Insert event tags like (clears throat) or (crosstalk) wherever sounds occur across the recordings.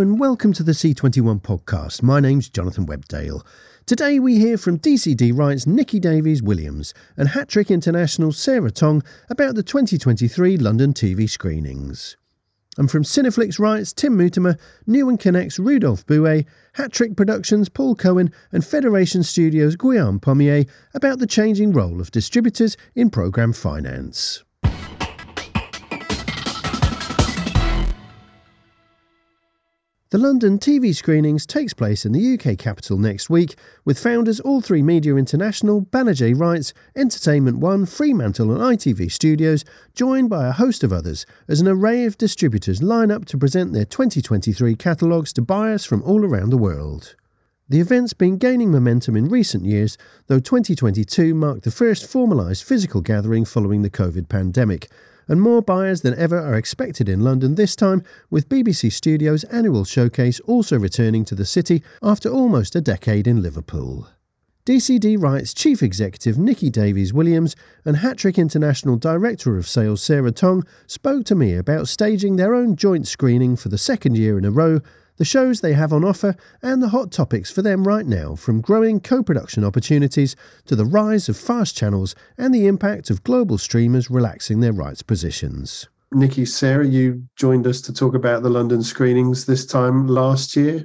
And welcome to the C21 podcast. My name's Jonathan Webdale. Today we hear from DCD Rights Nikki Davies Williams and Hattrick International Sarah Tong about the 2023 London TV screenings. And from Cineflix Rights Tim Mutimer, Newen Connect's Rudolph Buet, Hattrick Productions Paul Cohen, and Federation Studios Guillaume Pommier about the changing role of distributors in programme finance. The London TV screenings takes place in the UK capital next week, with founders All3 Media International, Banijay Rights, Entertainment One, Fremantle and ITV Studios, joined by a host of others as an array of distributors line up to present their 2023 catalogues to buyers from all around the world. The event's been gaining momentum in recent years, though 2022 marked the first formalised physical gathering following the COVID pandemic, and more buyers than ever are expected in London this time, with BBC Studios' annual showcase also returning to the city after almost a decade in Liverpool. DCD Rights Chief Executive Nikki Davies Williams and Hattrick International Director of Sales Sarah Tong spoke to me about staging their own joint screening for the second year in a row the shows they have on offer, and the hot topics for them right now, from growing co production opportunities to the rise of fast channels and the impact of global streamers relaxing their rights positions. Nikki, Sarah, you joined us to talk about the London screenings this time last year.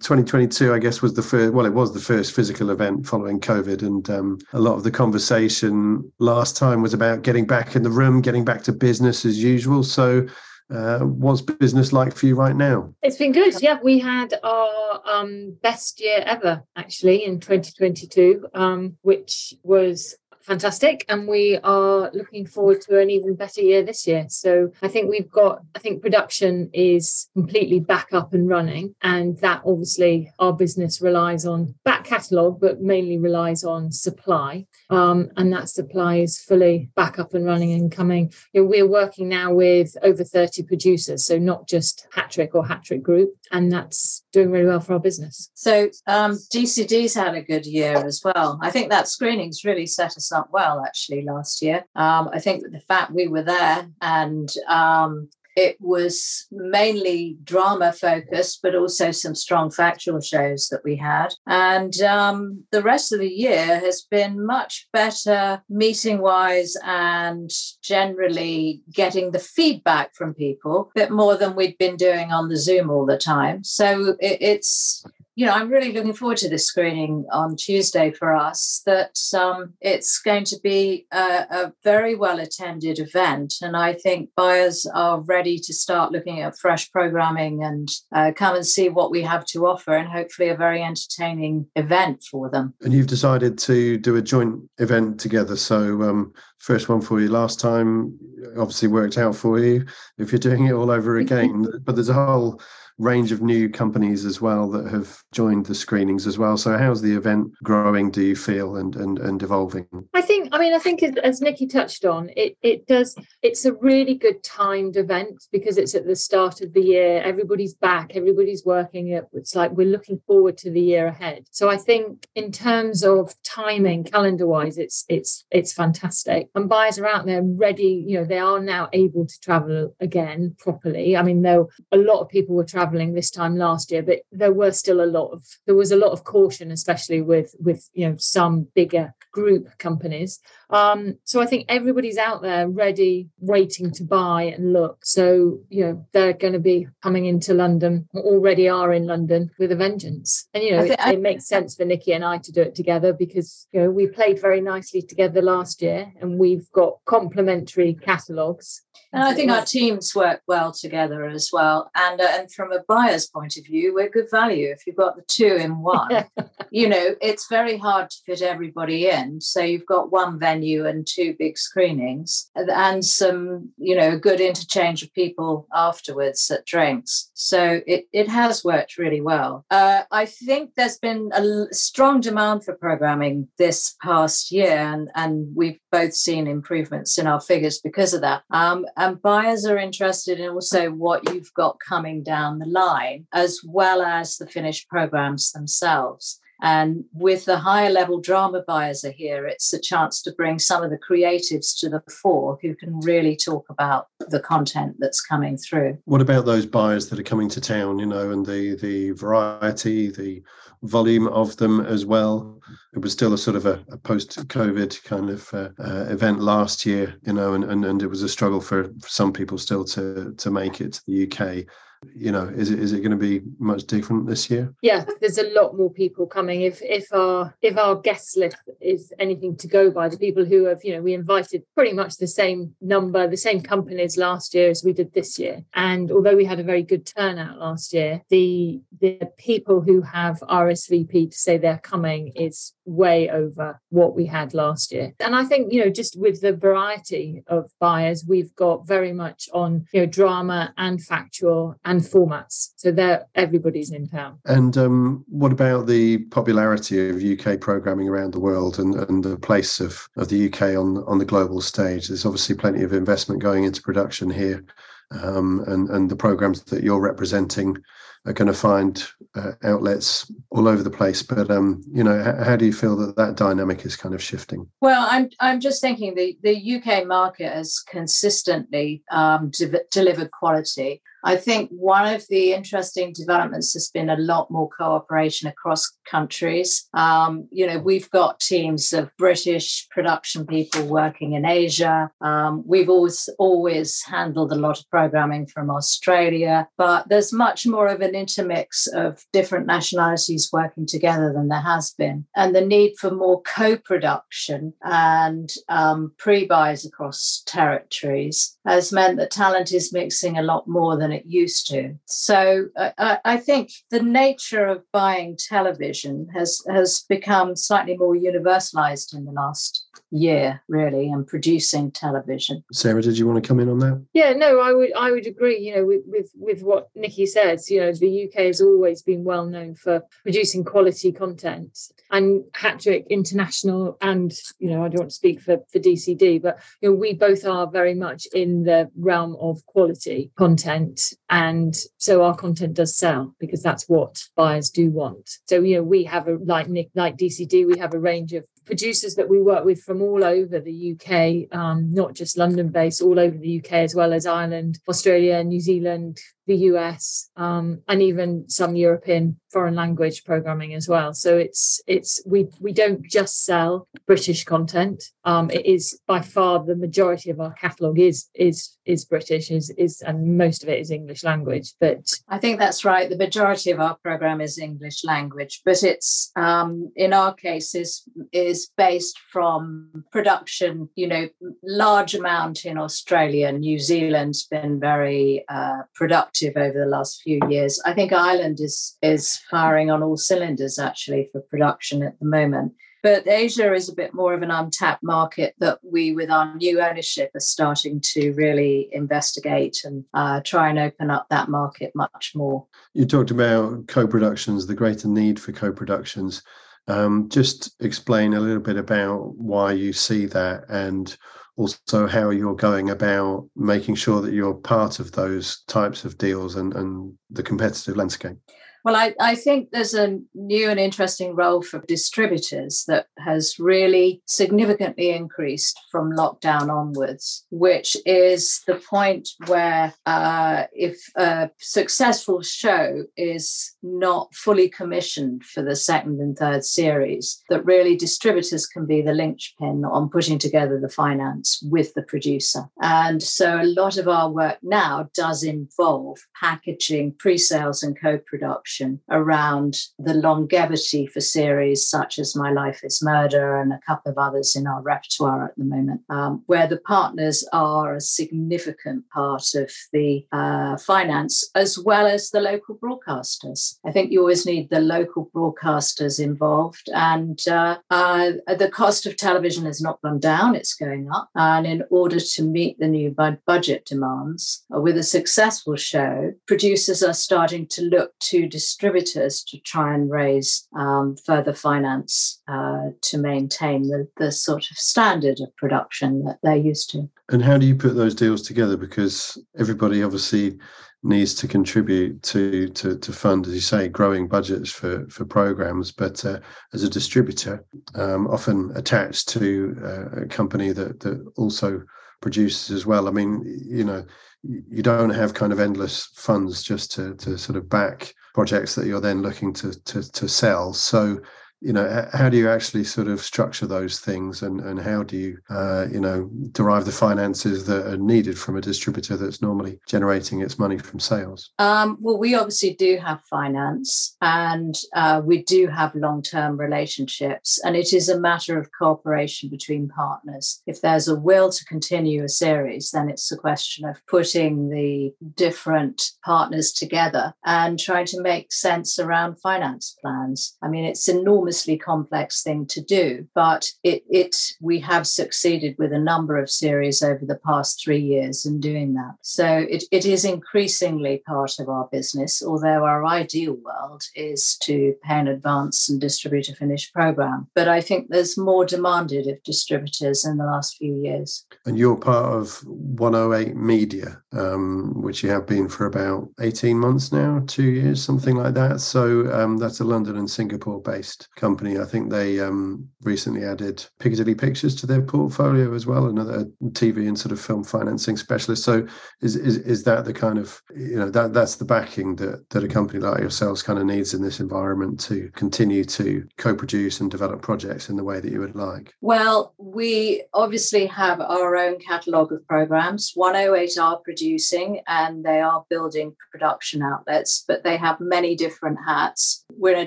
2022, I guess, was the first. Well, it was the first physical event following COVID, and um, a lot of the conversation last time was about getting back in the room, getting back to business as usual. So, uh, what's business like for you right now? It's been good. Yeah, we had our um, best year ever actually in 2022, um, which was fantastic. And we are looking forward to an even better year this year. So i think we've got i think production is completely back up and running. And that obviously our business relies on back catalogue but mainly relies on supply. Um, and that supply is fully back up and running and coming. You know, we're working now with over 30 producers. So not just hattrick or hattrick group. And that's doing really well for our business. So um, dcd's had a good year as well. I think that screening's really set us up up well actually last year. Um, I think the fact we were there and um, it was mainly drama focused, but also some strong factual shows that we had. And um, the rest of the year has been much better meeting wise and generally getting the feedback from people, a bit more than we'd been doing on the Zoom all the time. So it, it's you know, I'm really looking forward to this screening on Tuesday for us. That um, it's going to be a, a very well attended event, and I think buyers are ready to start looking at fresh programming and uh, come and see what we have to offer, and hopefully a very entertaining event for them. And you've decided to do a joint event together. So, um, first one for you last time obviously worked out for you. If you're doing it all over (laughs) again, but there's a whole range of new companies as well that have joined the screenings as well. So how's the event growing, do you feel, and and, and evolving? I think, I mean, I think as Nikki touched on, it it does, it's a really good timed event because it's at the start of the year. Everybody's back, everybody's working. It's like we're looking forward to the year ahead. So I think in terms of timing, calendar-wise, it's it's it's fantastic. And buyers are out there ready, you know, they are now able to travel again properly. I mean, though a lot of people were traveling traveling this time last year, but there were still a lot of there was a lot of caution, especially with with you know some bigger group companies. Um, so I think everybody's out there ready, waiting to buy and look. So you know they're going to be coming into London, already are in London with a vengeance. And you know it, I, it makes sense for Nikki and I to do it together because you know we played very nicely together last year, and we've got complementary catalogues. And I think our teams work well together as well. And uh, and from a buyer's point of view, we're good value. If you've got the two in one, (laughs) you know, it's very hard to fit everybody in. So you've got one venue and two big screenings and some, you know, good interchange of people afterwards at drinks. So it, it has worked really well. Uh, I think there's been a strong demand for programming this past year, and, and we've both seen improvements in our figures because of that. Um, and buyers are interested in also what you've got coming down the line, as well as the finished programs themselves. And with the higher level drama buyers are here, it's a chance to bring some of the creatives to the fore who can really talk about the content that's coming through. What about those buyers that are coming to town, you know, and the the variety, the volume of them as well? It was still a sort of a, a post-COVID kind of uh, uh, event last year, you know, and, and and it was a struggle for, for some people still to to make it to the UK you know is it is it going to be much different this year? Yeah there's a lot more people coming. If if our if our guest list is anything to go by the people who have you know we invited pretty much the same number the same companies last year as we did this year. And although we had a very good turnout last year the the people who have rsvp to say they're coming is way over what we had last year. And i think you know just with the variety of buyers we've got very much on you know drama and factual and formats. So there, everybody's in town. And um, what about the popularity of UK programming around the world and, and the place of, of the UK on on the global stage? There's obviously plenty of investment going into production here, um, and and the programs that you're representing are going to find uh, outlets all over the place. But um, you know, how, how, do you feel that that dynamic is kind of shifting? Well, I'm I'm just thinking the the UK market has consistently um, de- delivered quality. I think one of the interesting developments has been a lot more cooperation across countries. Um, you know, we've got teams of British production people working in Asia. Um, we've always always handled a lot of programming from Australia, but there's much more of an intermix of different nationalities working together than there has been, and the need for more co-production and um, pre-buys across territories has meant that talent is mixing a lot more than it used to. So I, I think the nature of buying television has has become slightly more universalized in the last year, really, and producing television. Sarah, did you want to come in on that? Yeah, no, I would I would agree. You know, with with, with what Nikki says, you know, the UK has always been well known for producing quality content, and Hattrick International, and you know, I don't want to speak for for DCD, but you know, we both are very much in the realm of quality content, and so our content does sell because that's what buyers do want. So you know, we have a like Nick, like DCD, we have a range of producers that we work with from all over the UK, um, not just London based, all over the UK, as well as Ireland, Australia, New Zealand, the US, um, and even some European foreign language programming as well. So it's it's we we don't just sell British content. Um, it is by far the majority of our catalogue is is is British, is is and most of it is English language. But I think that's right. The majority of our program is English language, but it's um, in our case is is based from production. You know, large amount in Australia, New Zealand's been very uh, productive active over the last few years. I think Ireland is is firing on all cylinders actually for production at the moment. But Asia is a bit more of an untapped market that we, with our new ownership, are starting to really investigate and uh, try and open up that market much more. You talked about co productions, the greater need for co productions. Um, just explain a little bit about why you see that and also how you're going about making sure that you're part of those types of deals and, and the competitive landscape. Well, I, I think there's a new and interesting role for distributors that has really significantly increased from lockdown onwards, which is the point where uh, if a successful show is not fully commissioned for the second and third series, that really distributors can be the linchpin on putting together the finance with the producer. And so a lot of our work now does involve packaging, pre sales, and co production around the longevity for series such as My Life is Murder and a couple of others in our repertoire at the moment, um, where the partners are a significant part of the uh, finance as well as the local broadcasters. I think you always need the local broadcasters involved, and uh, uh, the cost of television has not gone down, it's going up. And in order to meet the new budget demands, uh, with a successful show, producers are starting to look to distributors to try and raise um, further finance uh, to maintain the, the sort of standard of production that they're used to. And how do you put those deals together? Because everybody obviously needs to contribute to to, to fund, as you say, growing budgets for for programs. But uh, as a distributor, um, often attached to uh, a company that that also produces as well. I mean, you know, you don't have kind of endless funds just to to sort of back projects that you're then looking to to, to sell. So you know how do you actually sort of structure those things and and how do you uh, you know derive the finances that are needed from a distributor that's normally generating its money from sales? Um, well we obviously do have finance and uh, we do have long-term relationships and it is a matter of cooperation between partners. If there's a will to continue a series then it's a question of putting the different partners together and trying to make sense around finance plans. I mean it's enormous enormously complex thing to do, but it, it we have succeeded with a number of series over the past three years in doing that. So it, it is increasingly part of our business, although our ideal world is to pay in advance and distribute a finished program. But I think there's more demanded of distributors in the last few years. And you're part of 108 Media, um, which you have been for about 18 months now, two years, something like that. So um, that's a London and Singapore based company. I think they um, recently added Piccadilly Pictures to their portfolio as well, another TV and sort of film financing specialist. So is is, is that the kind of you know that that's the backing that that a company like yourselves kind of needs in this environment to continue to co-produce and develop projects in the way that you would like? Well, we obviously have our own catalogue of programs. 108 are producing and they are building production outlets, but they have many different hats. We're in a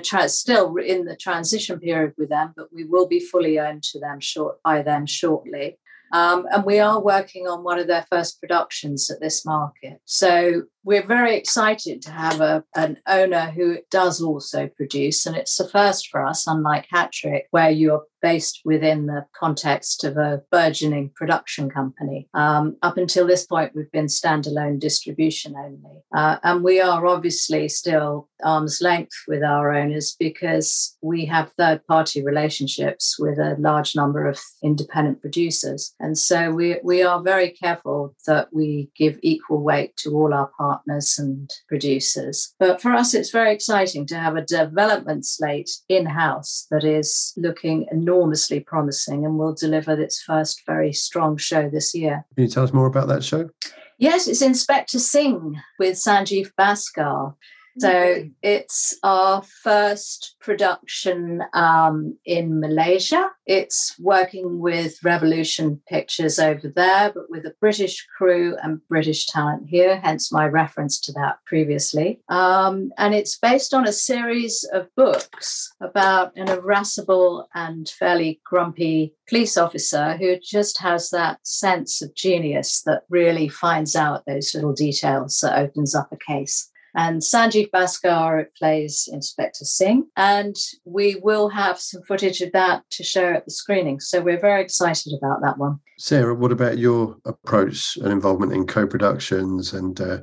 tra- still in the transition transition period with them, but we will be fully owned to them short by them shortly. Um, and we are working on one of their first productions at this market. So we're very excited to have a, an owner who does also produce. And it's the first for us, unlike Hattrick, where you're based within the context of a burgeoning production company. Um, up until this point, we've been standalone distribution only. Uh, and we are obviously still arm's length with our owners because we have third party relationships with a large number of independent producers. And so we, we are very careful that we give equal weight to all our partners and producers. But for us, it's very exciting to have a development slate in house that is looking enormously promising and will deliver its first very strong show this year. Can you tell us more about that show? Yes, it's Inspector Singh with Sanjeev Bhaskar. So it's our first production um, in Malaysia. It's working with Revolution Pictures over there, but with a British crew and British talent here, hence my reference to that previously. Um, and it's based on a series of books about an irascible and fairly grumpy police officer who just has that sense of genius that really finds out those little details that opens up a case. And Sanjeev Bhaskar plays Inspector Singh. And we will have some footage of that to share at the screening. So we're very excited about that one. Sarah, what about your approach and involvement in co productions? And uh,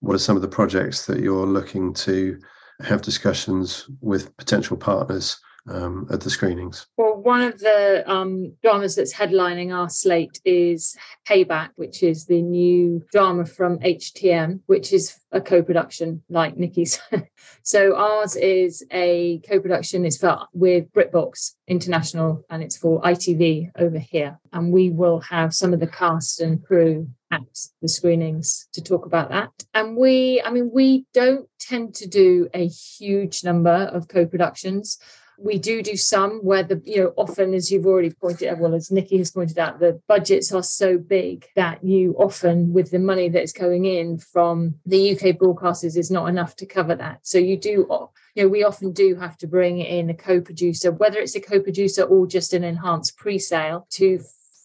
what are some of the projects that you're looking to have discussions with potential partners um, at the screenings? Well, one of the um, dramas that's headlining our slate is Payback, which is the new drama from HTM, which is a co-production like Nikki's. (laughs) so ours is a co-production. It's for with BritBox International, and it's for ITV over here. And we will have some of the cast and crew at the screenings to talk about that. And we, I mean, we don't tend to do a huge number of co-productions we do do some where the you know often as you've already pointed out well as nikki has pointed out the budgets are so big that you often with the money that's going in from the uk broadcasters is not enough to cover that so you do you know we often do have to bring in a co-producer whether it's a co-producer or just an enhanced pre-sale to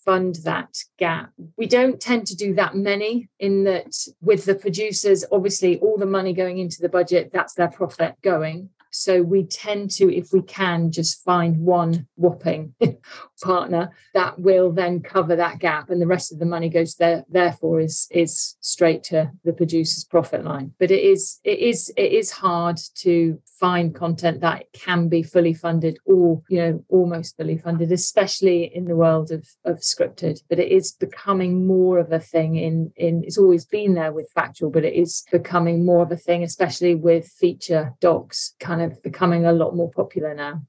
fund that gap. We don't tend to do that many in that with the producers, obviously all the money going into the budget, that's their profit going So we tend to, if we can, just find one whopping (laughs) partner that will then cover that gap, and the rest of the money goes there. Therefore, is is straight to the producer's profit line. But it is it is it is hard to find content that can be fully funded or you know almost fully funded, especially in the world of of scripted. But it is becoming more of a thing in in it's always been there with factual, but it is becoming more of a thing, especially with feature docs kind of becoming a lot more popular now.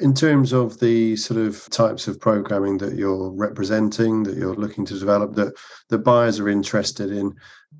In terms of the sort of types of programming that you're representing, that you're looking to develop, that the buyers are interested in,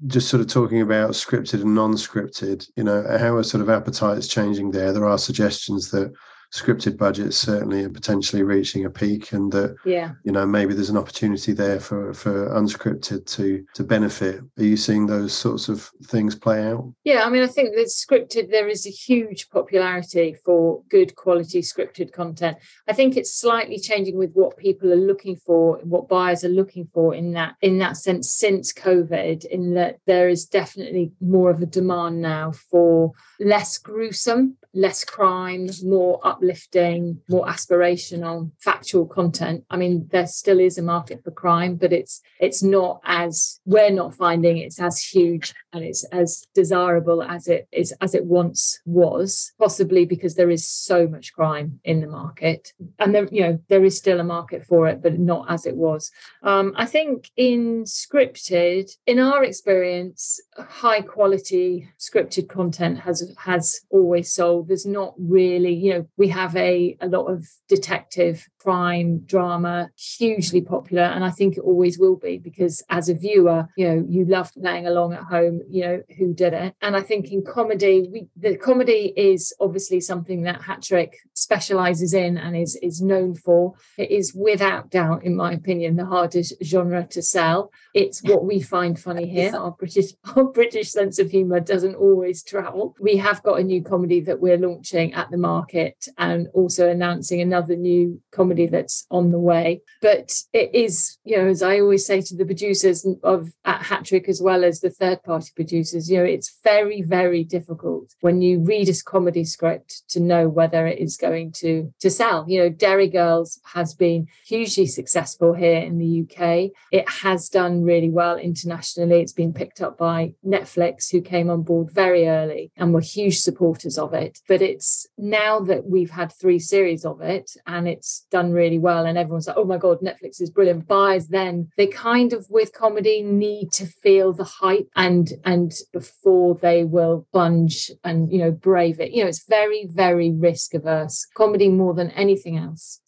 just sort of talking about scripted and non-scripted, you know, how are sort of appetites changing there? There are suggestions that scripted budgets certainly are potentially reaching a peak and that yeah. you know maybe there's an opportunity there for for unscripted to to benefit. Are you seeing those sorts of things play out? Yeah i mean i think that scripted there is a huge popularity for good quality scripted content. I think it's slightly changing with what people are looking for what buyers are looking for in that in that sense since covid in that there is definitely more of a demand now for less gruesome less crime, more uplifting, more aspirational, factual content. I mean, there still is a market for crime, but it's it's not as we're not finding it's as huge and it's as desirable as it is as it once was, possibly because there is so much crime in the market. And there, you know, there is still a market for it, but not as it was. Um, I think in scripted, in our experience, high quality scripted content has has always sold there's not really, you know, we have a, a lot of detective crime drama, hugely popular. And I think it always will be because as a viewer, you know, you love playing along at home, you know, who did it. And I think in comedy, we, the comedy is obviously something that Hattrick specializes in and is, is known for. It is without doubt, in my opinion, the hardest genre to sell. It's what we find funny (laughs) here. Our British, (laughs) our British sense of humor doesn't always travel. We have got a new comedy that we're launching at the market and also announcing another new comedy that's on the way. But it is, you know, as I always say to the producers of at Hattrick as well as the third party producers, you know, it's very, very difficult when you read a comedy script to know whether it is going to to sell. You know, Derry Girls has been hugely successful here in the UK. It has done really well internationally. It's been picked up by Netflix, who came on board very early and were huge supporters of it. But it's now that we've had three series of it and it's done really well, and everyone's like, oh my God, Netflix is brilliant. Buyers then they kind of with comedy need to feel the hype and and before they will plunge and you know brave it. You know, it's very, very risk averse. Comedy more than anything else.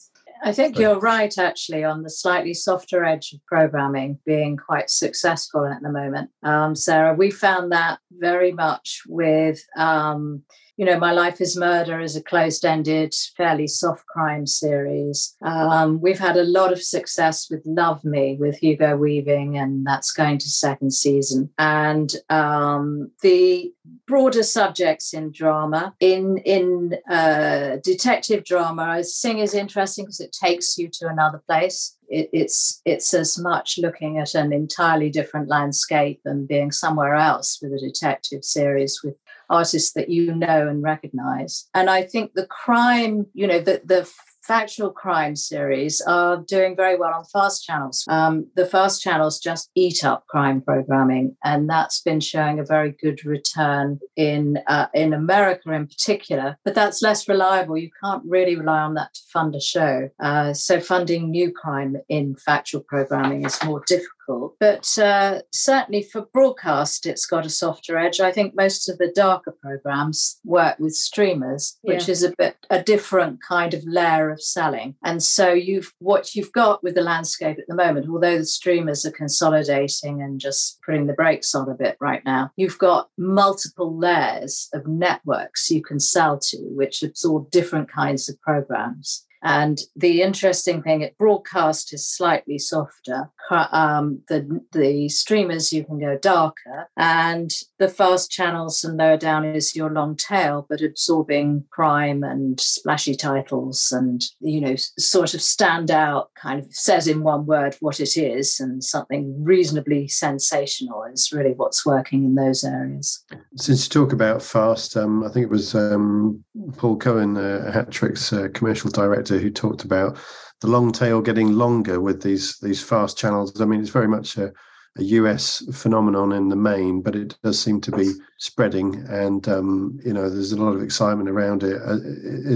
I think you're right, actually, on the slightly softer edge of programming being quite successful at the moment. Um, Sarah, we found that very much with um, you know, My Life is Murder is a closed ended, fairly soft crime series. Um, we've had a lot of success with Love Me with Hugo Weaving, and that's going to second season. And um, the broader subjects in drama, in, in uh, detective drama, Singh is interesting because it takes you to another place. It's it's as much looking at an entirely different landscape and being somewhere else with a detective series with artists that you know and recognize. And I think the crime, you know, the, the factual crime series are doing very well on fast channels. Um, the fast channels just eat up crime programming, and that's been showing a very good return in uh, in America in particular. But that's less reliable. You can't really rely on that to fund a show. Uh, so funding new crime in factual programming is more difficult difficult. But uh, certainly for broadcast, it's got a softer edge. I think most of the darker programs work with streamers, which is a bit a different kind of layer of selling. And so you've what you've got with the landscape at the moment, although the streamers are consolidating and just putting the brakes on a bit right now, you've got multiple layers of networks you can sell to, which absorb different kinds of programs. And the interesting thing, it broadcast is slightly softer. Um, the the streamers you can go darker, and the fast channels and lower down is your long tail, but absorbing crime and splashy titles, and you know, sort of stand out, kind of says in one word what it is, and something reasonably sensational is really what's working in those areas. Since you talk about fast, um, I think it was um, Paul Cohen, uh, Hat Trick's uh, commercial director, who talked about the long tail getting longer with these these fast channels. I mean, it's very much a, a US phenomenon in the main, but it does seem to be spreading, and um, you know, there's a lot of excitement around it. Uh,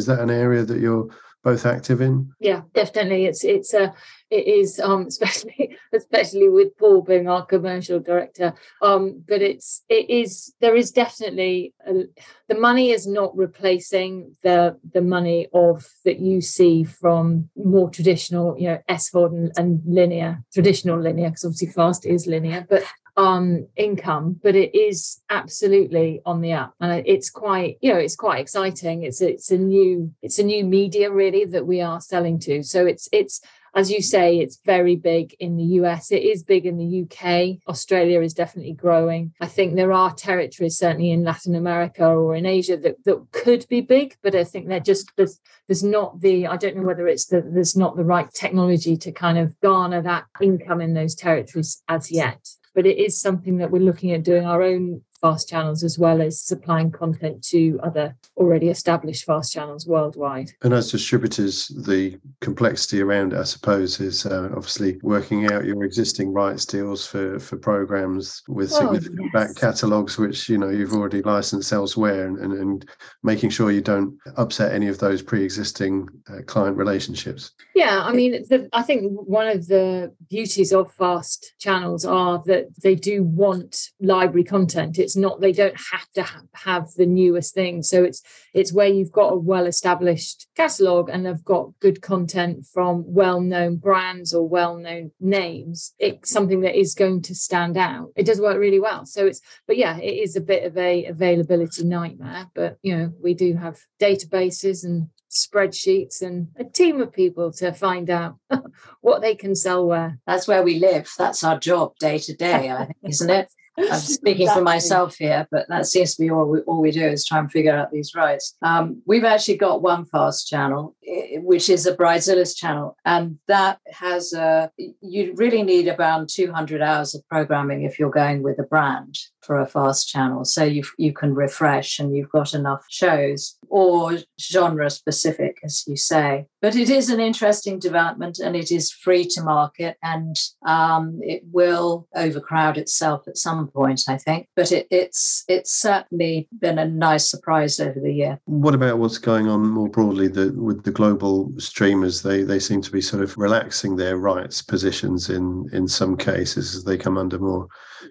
that an area that you're both active in? Yeah, definitely. It's it's a it is um (laughs) especially especially with Paul being our commercial director. Um, but it's it is there is definitely a, the money is not replacing the the money of that you see from more traditional, you know, SVOD and, and linear, traditional linear, because obviously fast is linear, but um income but it is absolutely on the up. And it's quite you know it's quite exciting. It's it's a new it's a new media really that we are selling to. So it's it's as you say, it's very big in the US. It is big in the UK. Australia is definitely growing. I think there are territories, certainly in Latin America or in Asia, that, that could be big, but I think they're just there's, there's not the I don't know whether it's the there's not the right technology to kind of garner that income in those territories as yet but it is something that we're looking at doing our own fast channels as well as supplying content to other already established fast channels worldwide. And as distributors, the complexity around it, I suppose, is uh, obviously working out your existing rights deals for for programs with oh, significant yes. back catalogues, which you know you've already licensed elsewhere, and, and, and making sure you don't upset any of those pre-existing uh, client relationships. Yeah, I mean, the, I think one of the beauties of fast channels are that they do want library content. It's not they don't have to ha- have the newest thing. So it's it's where you've got a well-established catalog and they've got good content from well-known brands or well-known names. It's something that is going to stand out. It does work really well. So it's but yeah, it is a bit of a availability nightmare. But you know, we do have databases and spreadsheets and a team of people to find out (laughs) what they can sell where. That's where we live. That's our job day to day, I think, isn't it? (laughs) I'm speaking exactly. for myself here, but that seems to be all we, all we do is try and figure out these rights. Um, we've actually got one fast channel, which is a Bridezillas channel, and that has a. You really need around 200 hours of programming if you're going with a brand for a fast channel, so you you can refresh and you've got enough shows or genre specific, as you say. But it is an interesting development, and it is free to market, and um, it will overcrowd itself at some point, I think. But it, it's it's certainly been a nice surprise over the year. What about what's going on more broadly the, with the global streamers? They they seem to be sort of relaxing their rights positions in in some cases as they come under more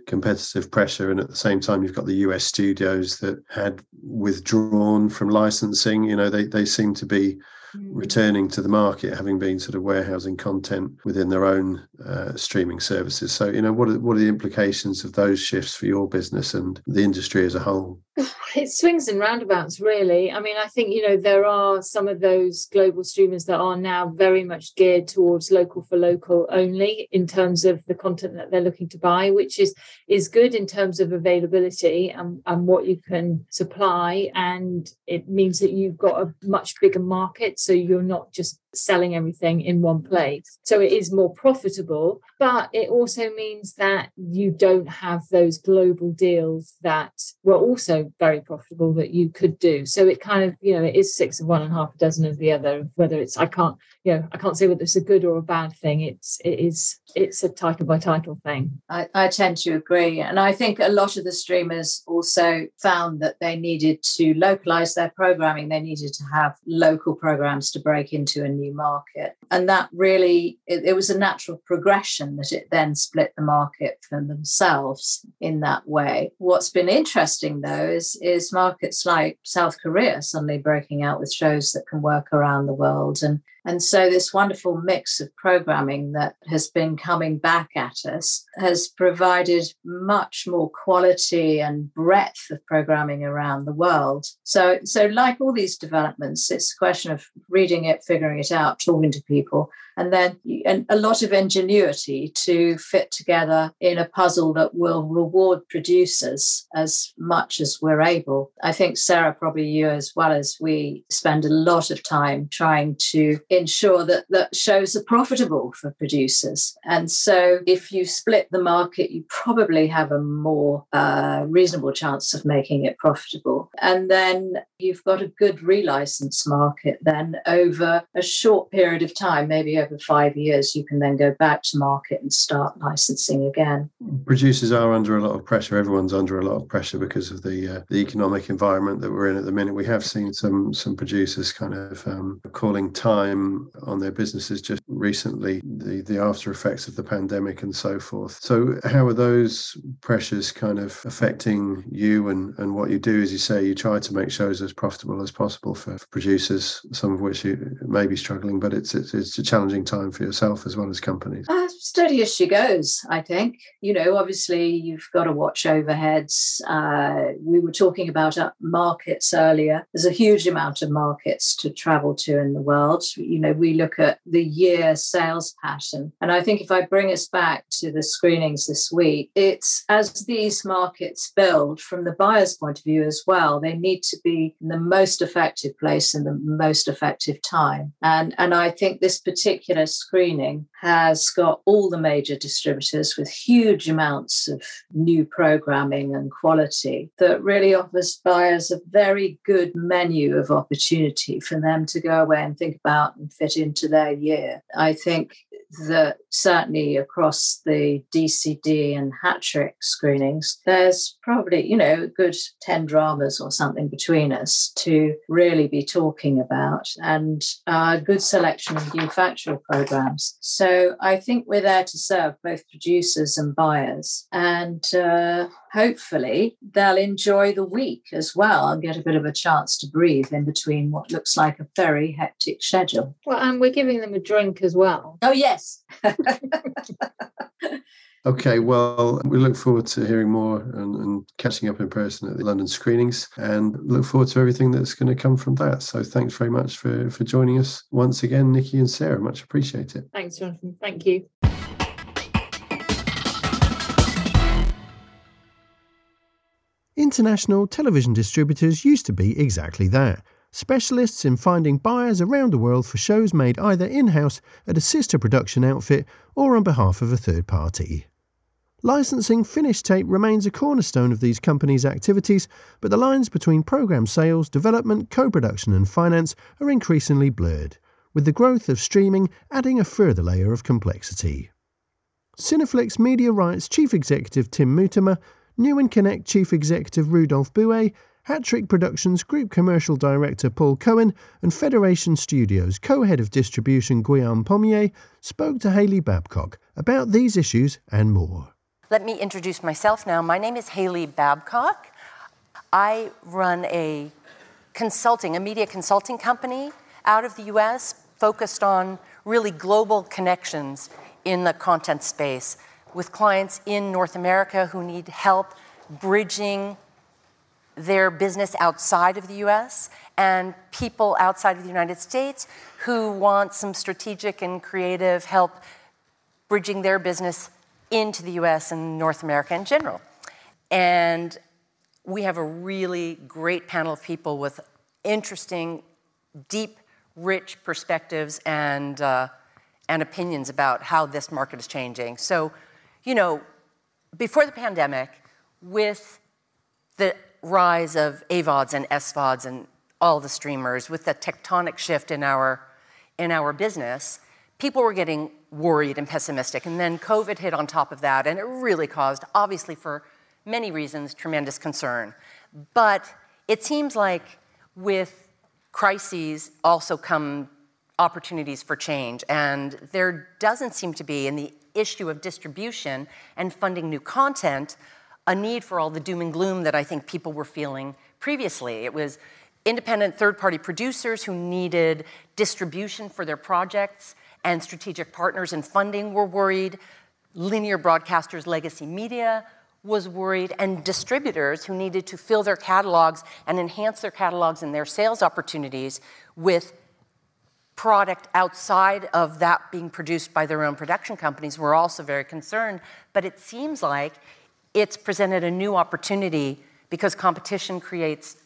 competitive pressure, and at the same time you've got the US studios that had withdrawn from licensing. You know, they they seem to be Mm. returning to the market, having been sort of warehousing content within their own uh, streaming services. So, you know, what are, what are the implications of those shifts for your business and the industry as a whole? (laughs) It swings and roundabouts, really. I mean, I think, you know, there are some of those global streamers that are now very much geared towards local for local only in terms of the content that they're looking to buy, which is is good in terms of availability and, and what you can supply. And it means that you've got a much bigger market so you're not just selling everything in one place. So it is more profitable, but it also means that you don't have those global deals that were also very profitable that you could do. So it kind of, you know, it is six of one and half a dozen of the other, whether it's I can't, you know, I can't say whether it's a good or a bad thing. It's it is it's a title by title thing. I, I tend to agree. And I think a lot of the streamers also found that they needed to localize their programming. They needed to have local programs to break into a new market. And that really, it, it was a natural progression that it then split the market for themselves in that way. What's been interesting though is, is markets like South Korea suddenly breaking out with shows that can work around the world. And And so, this wonderful mix of programming that has been coming back at us has provided much more quality and breadth of programming around the world. So, so like all these developments, it's a question of reading it, figuring it out, talking to people, and then and a lot of ingenuity to fit together in a puzzle that will reward producers as much as we're able. I think Sarah, probably you as well as we, spend a lot of time trying to ensure that that shows are profitable for producers. And so, if you split the market, you probably have a more uh, reasonable chance of making it profitable. And then you've got a good relicense market. Then over a short period of time, maybe over five years, you can then go back to market and start licensing again. Producers are under a lot of pressure. Everyone's under a lot of pressure because of the uh, the economic environment that we're in at the minute. We have seen some some producers kind of um, calling time on their businesses just recently, the the after effects of the pandemic and so forth. So, how are those pressures kind of affecting you and and what you do? As you say, you try to make shows as profitable as possible for, for producers, some of which you may be struggling, but it's, it's it's a challenging time for yourself as well as companies? Uh, steady as she goes, I think. You know, obviously, you've got to watch overheads. Uh, we were talking about uh, markets earlier. There's a huge amount of markets to travel to in the world. You know, we look at the year sales pattern. And I think if I bring us back to the screenings this week, it's as these markets build from the buyer's point of view as well, they need to be in the most effective place in the most effective time. And, and I think this particular screening has got all the major distributors with huge amounts of new programming and quality that really offers buyers a very good menu of opportunity for them to go away and think about and fit into their year. I think that certainly across the DCD and hat trick screenings, there's probably, you know, a good 10 dramas or something between us to really be talking about and a good selection of new factual programs. So I think we're there to serve both producers and buyers. And uh, hopefully they'll enjoy the week as well and get a bit of a chance to breathe in between what looks like a very hectic schedule. Well, and we're giving them a drink as well. Oh, yes. (laughs) Okay, well, we look forward to hearing more and, and, catching up in person at the London screenings and look forward to everything that's going to come from that. So thanks very much for, for joining us once again, Nikki and Sarah. Much appreciate it. Thanks, Jonathan. Thank you. International television distributors used to be exactly that specialists in finding buyers around the world for shows made either in house at a sister production outfit or on behalf of a third party. Licensing finished tape remains a cornerstone of these companies' activities, but the lines between programme sales, development, co production, and finance are increasingly blurred, with the growth of streaming adding a further layer of complexity. Cineflix Media Rights Chief Executive Tim Mutimer, Newen Connect Chief Executive Rudolph Buet, Hattrick Productions Group Commercial Director Paul Cohen, and Federation Studios co head of distribution Guillaume Pommier spoke to Haley Babcock about these issues and more. Let me introduce myself now. My name is Haley Babcock. I run a consulting, a media consulting company out of the US focused on really global connections in the content space with clients in North America who need help bridging their business outside of the US and people outside of the United States who want some strategic and creative help bridging their business into the US and North America in general. And we have a really great panel of people with interesting, deep, rich perspectives and, uh, and opinions about how this market is changing. So, you know, before the pandemic, with the rise of AVODs and SVODs and all the streamers, with the tectonic shift in our, in our business, people were getting worried and pessimistic. And then COVID hit on top of that, and it really caused, obviously, for many reasons, tremendous concern. But it seems like with crises also come opportunities for change. And there doesn't seem to be, in the issue of distribution and funding new content, a need for all the doom and gloom that I think people were feeling previously. It was Independent third party producers who needed distribution for their projects and strategic partners and funding were worried. Linear broadcasters, legacy media was worried, and distributors who needed to fill their catalogs and enhance their catalogs and their sales opportunities with product outside of that being produced by their own production companies were also very concerned. But it seems like it's presented a new opportunity because competition creates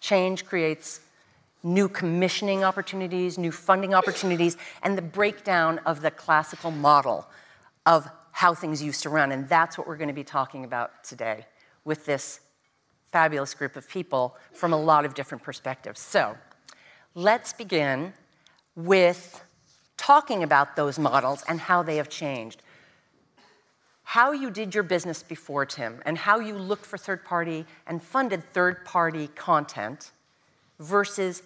change, creates new commissioning opportunities, new funding opportunities, and the breakdown of the classical model of how things used to run. And that's what we're going to be talking about today with this fabulous group of people from a lot of different perspectives. So let's begin with talking about those models and how they have changed. How you did your business before, Tim, and how you looked for third party and funded third party content versus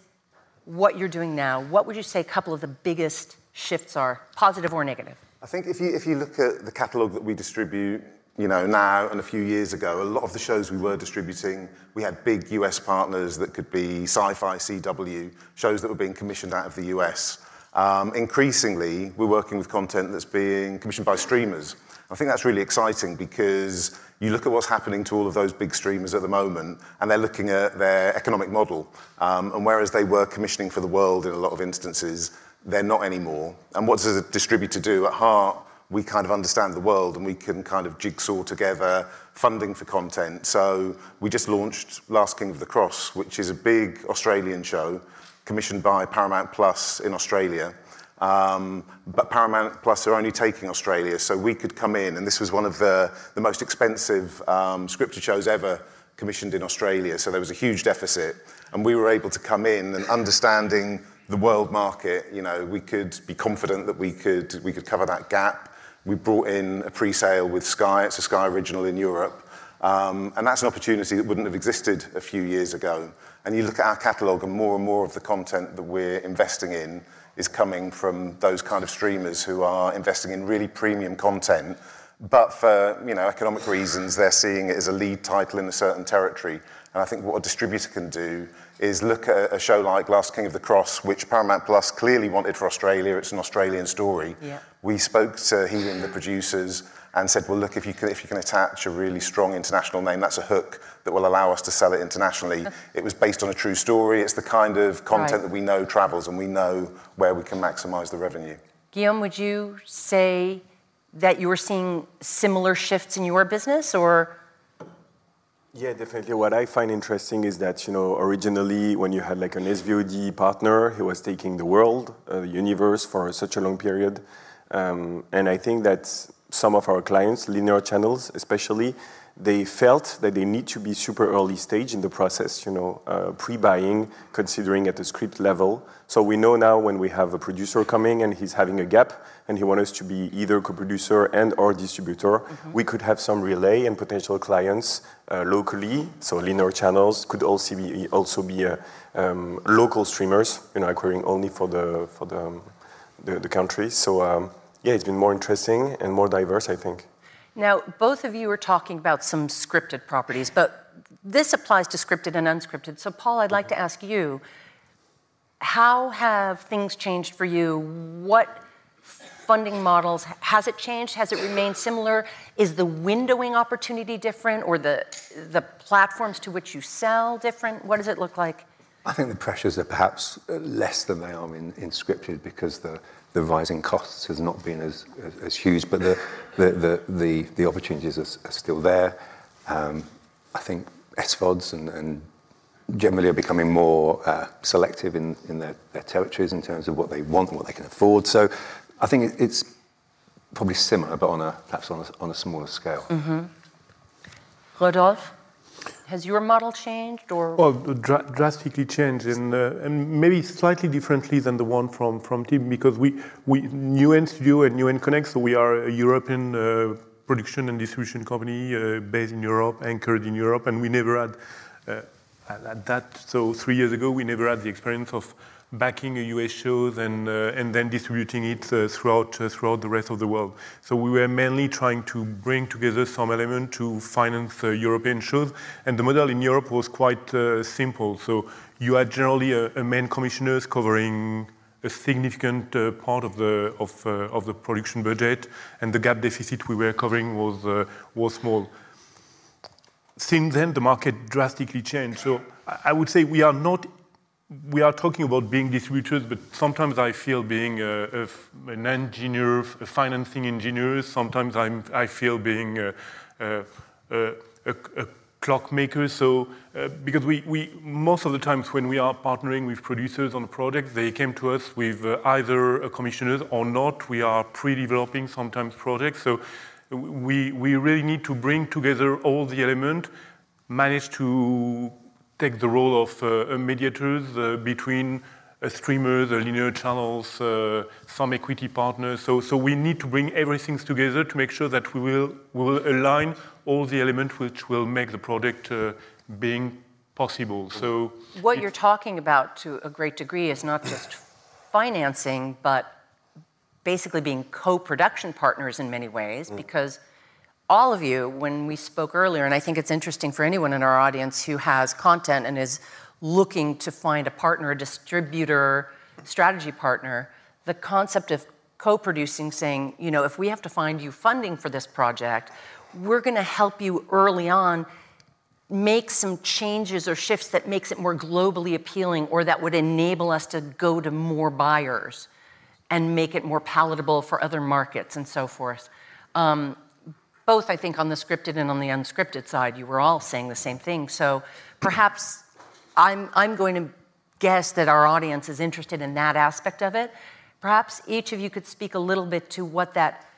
what you're doing now. What would you say a couple of the biggest shifts are, positive or negative? I think if you if you look at the catalogue that we distribute, you know, now and a few years ago, a lot of the shows we were distributing, we had big US partners that could be Sci-Fi, CW, shows that were being commissioned out of the US. Um, increasingly, we're working with content that's being commissioned by streamers. I think that's really exciting because you look at what's happening to all of those big streamers at the moment, and they're looking at their economic model. Um, and whereas they were commissioning for the world in a lot of instances, they're not anymore. And what does a distributor do? At heart, we kind of understand the world and we can kind of jigsaw together funding for content. So we just launched Last King of the Cross, which is a big Australian show commissioned by Paramount Plus in Australia. Um, but Paramount Plus are only taking Australia, so we could come in, and this was one of the, the most expensive um, scripted shows ever commissioned in Australia, so there was a huge deficit. And we were able to come in and understanding the world market, you know, we could be confident that we could, we could cover that gap. We brought in a pre-sale with Sky, it's a Sky original in Europe. Um, and that's an opportunity that wouldn't have existed a few years ago. And you look at our catalogue and more and more of the content that we're investing in is coming from those kind of streamers who are investing in really premium content. But for you know, economic reasons, they're seeing it as a lead title in a certain territory. And I think what a distributor can do is look at a show like Last King of the Cross, which Paramount Plus clearly wanted for Australia. It's an Australian story. Yeah. We spoke to Helium, the producers, and said, well, look, if you, can, if you can attach a really strong international name, that's a hook that will allow us to sell it internationally. (laughs) it was based on a true story. It's the kind of content right. that we know travels and we know where we can maximize the revenue. Guillaume, would you say that you were seeing similar shifts in your business or yeah, definitely. What I find interesting is that, you know, originally when you had like an SVOD partner, he was taking the world, uh, the universe for such a long period. Um, and I think that some of our clients, linear channels especially, they felt that they need to be super early stage in the process, you know, uh, pre-buying, considering at the script level. So we know now when we have a producer coming and he's having a gap and he wants us to be either co-producer and or distributor, mm-hmm. we could have some relay and potential clients uh, locally. So linear channels could also be also be uh, um, local streamers, you know, acquiring only for the for the um, the, the country. So um, yeah, it's been more interesting and more diverse, I think. Now, both of you are talking about some scripted properties, but this applies to scripted and unscripted. So, Paul, I'd like to ask you how have things changed for you? What funding models has it changed? Has it remained similar? Is the windowing opportunity different or the, the platforms to which you sell different? What does it look like? I think the pressures are perhaps less than they are in, in scripted because the the rising costs has not been as, as, as huge, but the, the, the, the, the opportunities are, are still there. Um, I think SVODs and, and generally are becoming more uh, selective in, in their, their territories in terms of what they want and what they can afford. So I think it's probably similar, but on a, perhaps on a, on a smaller scale. Mm-hmm. Rodolphe? Has your model changed or? Well, dr- drastically changed and, uh, and maybe slightly differently than the one from, from Tim because we, we, Newen Studio and Newen Connect, so we are a European uh, production and distribution company uh, based in Europe, anchored in Europe, and we never had, uh, at that, so three years ago, we never had the experience of backing a US shows and, uh, and then distributing it uh, throughout, uh, throughout the rest of the world. So we were mainly trying to bring together some element to finance European shows. And the model in Europe was quite simple. So you had generally a, a main commissioners covering a significant uh, part of the of, uh, of the production budget, and the gap deficit we were covering was uh, was small. Since then, the market drastically changed. So I would say we are not we are talking about being distributors, but sometimes I feel being a, a, an engineer, a financing engineer. Sometimes I'm, I feel being a, a clockmaker. So, uh, because we, we, most of the times when we are partnering with producers on a project, they came to us with uh, either a commissioner or not. We are pre-developing sometimes projects. So we, we really need to bring together all the elements, manage to take the role of uh, mediators uh, between uh, streamers, linear channels, some equity partners. So, so we need to bring everything together to make sure that we will, we will align all the elements which will make the project being possible. So what you're talking about to a great degree is not just financing, but basically being co-production partners in many ways, mm. because all of you, when we spoke earlier, and I think it's interesting for anyone in our audience who has content and is looking to find a partner, a distributor, strategy partner, the concept of co producing, saying, you know, if we have to find you funding for this project, we're going to help you early on make some changes or shifts that makes it more globally appealing or that would enable us to go to more buyers and make it more palatable for other markets and so forth. Um, both, I think, on the scripted and on the unscripted side, you were all saying the same thing. So perhaps I'm, I'm going to guess that our audience is interested in that aspect of it. Perhaps each of you could speak a little bit to what that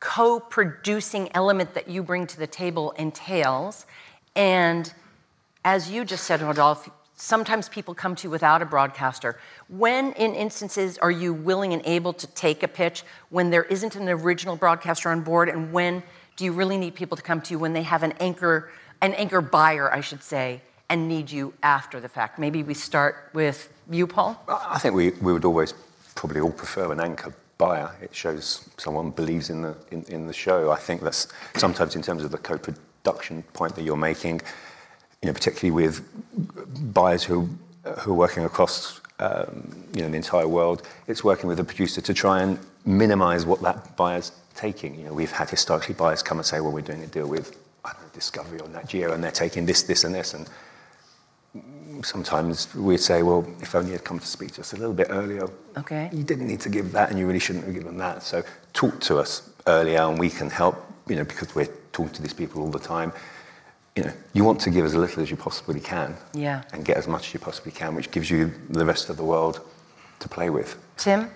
co producing element that you bring to the table entails. And as you just said, Rodolphe, sometimes people come to you without a broadcaster. When, in instances, are you willing and able to take a pitch when there isn't an original broadcaster on board, and when do you really need people to come to you when they have an anchor, an anchor buyer, I should say, and need you after the fact? Maybe we start with you, Paul. I think we, we would always probably all prefer an anchor buyer. It shows someone believes in the in, in the show. I think that's sometimes in terms of the co-production point that you're making, you know, particularly with buyers who who are working across um, you know the entire world. It's working with a producer to try and minimise what that buyer's taking. You know, we've had historically buyers come and say, well, we're doing a deal with I don't know, Discovery or Nat Geo, and they're taking this, this, and this. And sometimes we'd say, well, if only you'd come to speak to us a little bit earlier. Okay. You didn't need to give that, and you really shouldn't have given that. So talk to us earlier, and we can help. You know, because we're talking to these people all the time. You know, you want to give as little as you possibly can. Yeah. And get as much as you possibly can, which gives you the rest of the world to play with. Tim,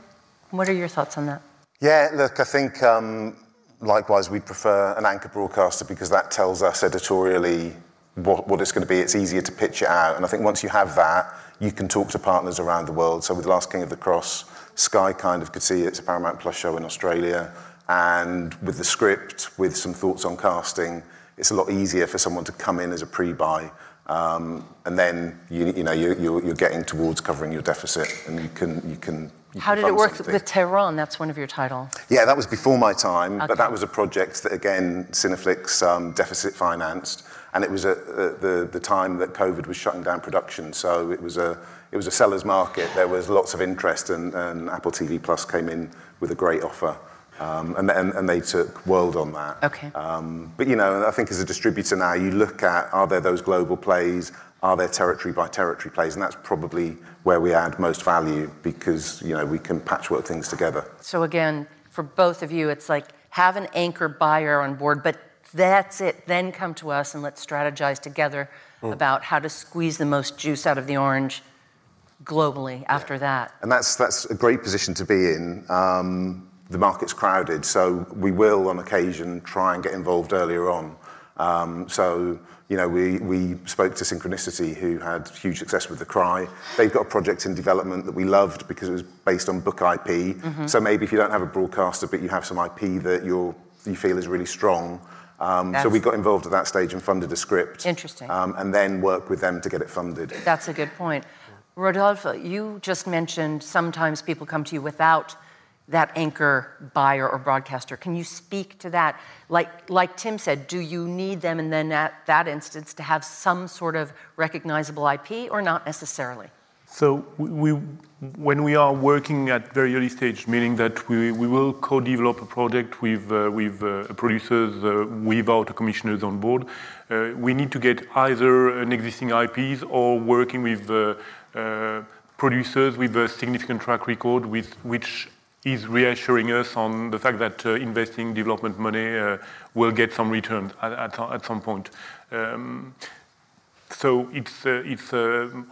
what are your thoughts on that? Yeah, look, I think um, likewise we'd prefer an anchor broadcaster because that tells us editorially what, what it's going to be. It's easier to pitch it out. And I think once you have that, you can talk to partners around the world. So with Last King of the Cross, Sky kind of could see it's a Paramount Plus show in Australia. And with the script, with some thoughts on casting, it's a lot easier for someone to come in as a pre-buy. Um, and then you, you know, you're, you're getting towards covering your deficit, and you can you can how did it work something. with Tehran? That's one of your titles. Yeah, that was before my time, okay. but that was a project that, again, Cineflix um, deficit financed, and it was at the, the time that COVID was shutting down production, so it was a, it was a seller's market. There was lots of interest, and, and Apple TV Plus came in with a great offer. Um, and, and, and, they took world on that. Okay. Um, but you know, I think as a distributor now, you look at are there those global plays? Are there territory by territory plays? And that's probably where we add most value because you know we can patchwork things together. So again, for both of you, it's like have an anchor buyer on board, but that's it. Then come to us and let's strategize together mm. about how to squeeze the most juice out of the orange globally after yeah. that. And that's that's a great position to be in. Um, the market's crowded, so we will on occasion try and get involved earlier on. Um, so you know, we, we spoke to Synchronicity, who had huge success with The Cry. They've got a project in development that we loved because it was based on book IP. Mm-hmm. So maybe if you don't have a broadcaster, but you have some IP that you're, you feel is really strong, um, so we got involved at that stage and funded a script. Interesting. Um, and then work with them to get it funded. That's a good point. Rodolfo, you just mentioned sometimes people come to you without that anchor buyer or broadcaster. Can you speak to that? Like, like Tim said, do you need them, and then at that instance, to have some sort of recognizable IP, or not necessarily? So we, when we are working at very early stage, meaning that we, we will co-develop a project with, uh, with uh, producers uh, without commissioners on board, uh, we need to get either an existing IPs or working with uh, uh, producers with a significant track record with which is reassuring us on the fact that uh, investing development money uh, will get some return at, at, at some point. Um, so it's uh, it's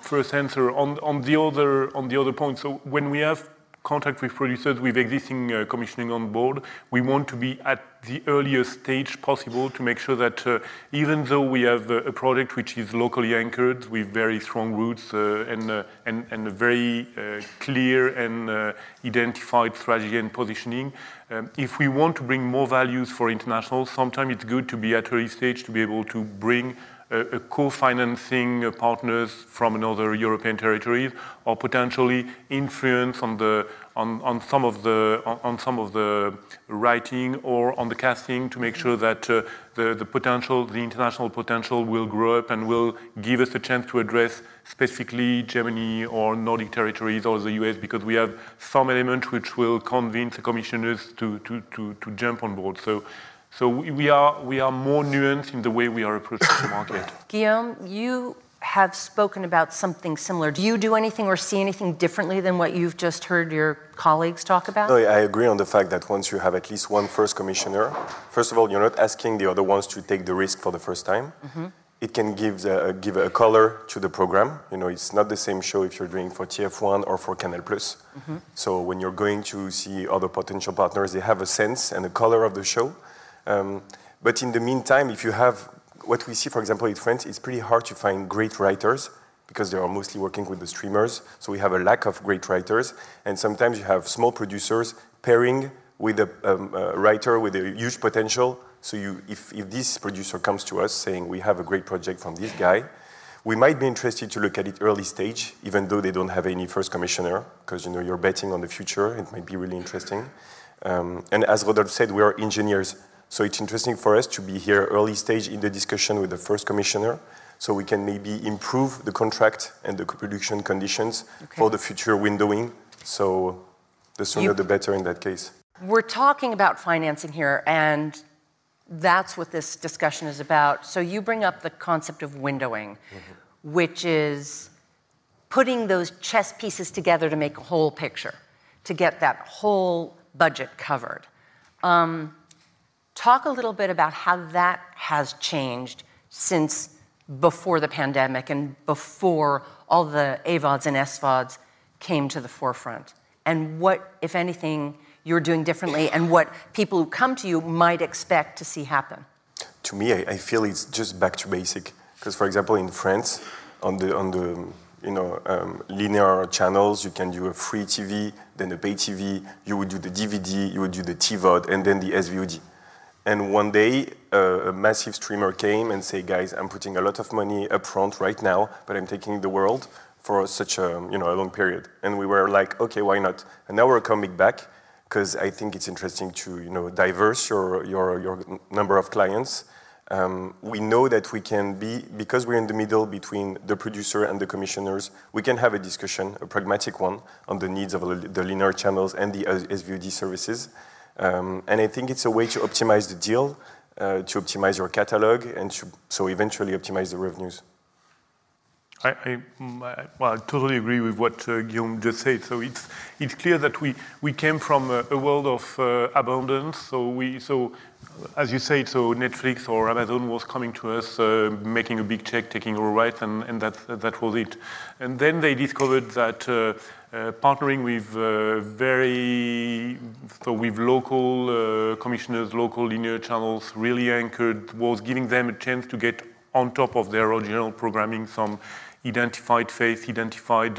first answer on on the other on the other point. So when we have contact with producers with existing uh, commissioning on board, we want to be at the earliest stage possible to make sure that uh, even though we have a, a project which is locally anchored with very strong roots uh, and, uh, and, and a very uh, clear and uh, identified strategy and positioning, um, if we want to bring more values for international, sometimes it's good to be at early stage to be able to bring a co-financing partners from another European territories or potentially influence on the on, on some of the on, on, some of the writing or on the casting to make sure that uh, the the potential the international potential will grow up and will give us a chance to address specifically Germany or Nordic territories or the US because we have some elements which will convince the commissioners to to to, to jump on board. So so we are, we are more nuanced in the way we are approaching the market. (coughs) Guillaume, you have spoken about something similar. Do you do anything or see anything differently than what you've just heard your colleagues talk about? No, I agree on the fact that once you have at least one first commissioner, first of all, you're not asking the other ones to take the risk for the first time. Mm-hmm. It can give, a, give a color to the program. You know, it's not the same show if you're doing for TF1 or for Canal+. Mm-hmm. So when you're going to see other potential partners, they have a sense and a color of the show. Um, but in the meantime, if you have what we see, for example, in France, it's pretty hard to find great writers because they are mostly working with the streamers. So we have a lack of great writers. And sometimes you have small producers pairing with a, um, a writer with a huge potential. So you, if, if this producer comes to us saying, we have a great project from this guy, we might be interested to look at it early stage, even though they don't have any first commissioner, because you know, you're betting on the future. It might be really interesting. Um, and as Rodolphe said, we are engineers. So it's interesting for us to be here early stage in the discussion with the first commissioner so we can maybe improve the contract and the production conditions okay. for the future windowing. So the sooner you, the better in that case. We're talking about financing here, and that's what this discussion is about. So you bring up the concept of windowing, mm-hmm. which is putting those chess pieces together to make a whole picture, to get that whole budget covered. Um, Talk a little bit about how that has changed since before the pandemic and before all the AVODs and SVODs came to the forefront, and what, if anything, you're doing differently, and what people who come to you might expect to see happen. To me, I, I feel it's just back to basic. Because, for example, in France, on the on the you know um, linear channels, you can do a free TV, then a pay TV. You would do the DVD, you would do the TVOD, and then the SVOD. And one day, uh, a massive streamer came and said, guys, I'm putting a lot of money up front right now, but I'm taking the world for such a, you know, a long period. And we were like, okay, why not? And now we're coming back because I think it's interesting to, you know, diverse your, your, your number of clients. Um, we know that we can be, because we're in the middle between the producer and the commissioners, we can have a discussion, a pragmatic one, on the needs of the linear channels and the SVOD services. Um, and I think it's a way to optimize the deal, uh, to optimize your catalog, and to, so eventually optimize the revenues. I, I, well, I totally agree with what uh, Guillaume just said. So it's it's clear that we, we came from a, a world of uh, abundance. So we so as you said, so Netflix or Amazon was coming to us, uh, making a big check, taking all right, and, and that that was it. And then they discovered that uh, partnering with uh, very so with local uh, commissioners, local linear channels, really anchored was giving them a chance to get on top of their original programming some identified face, identified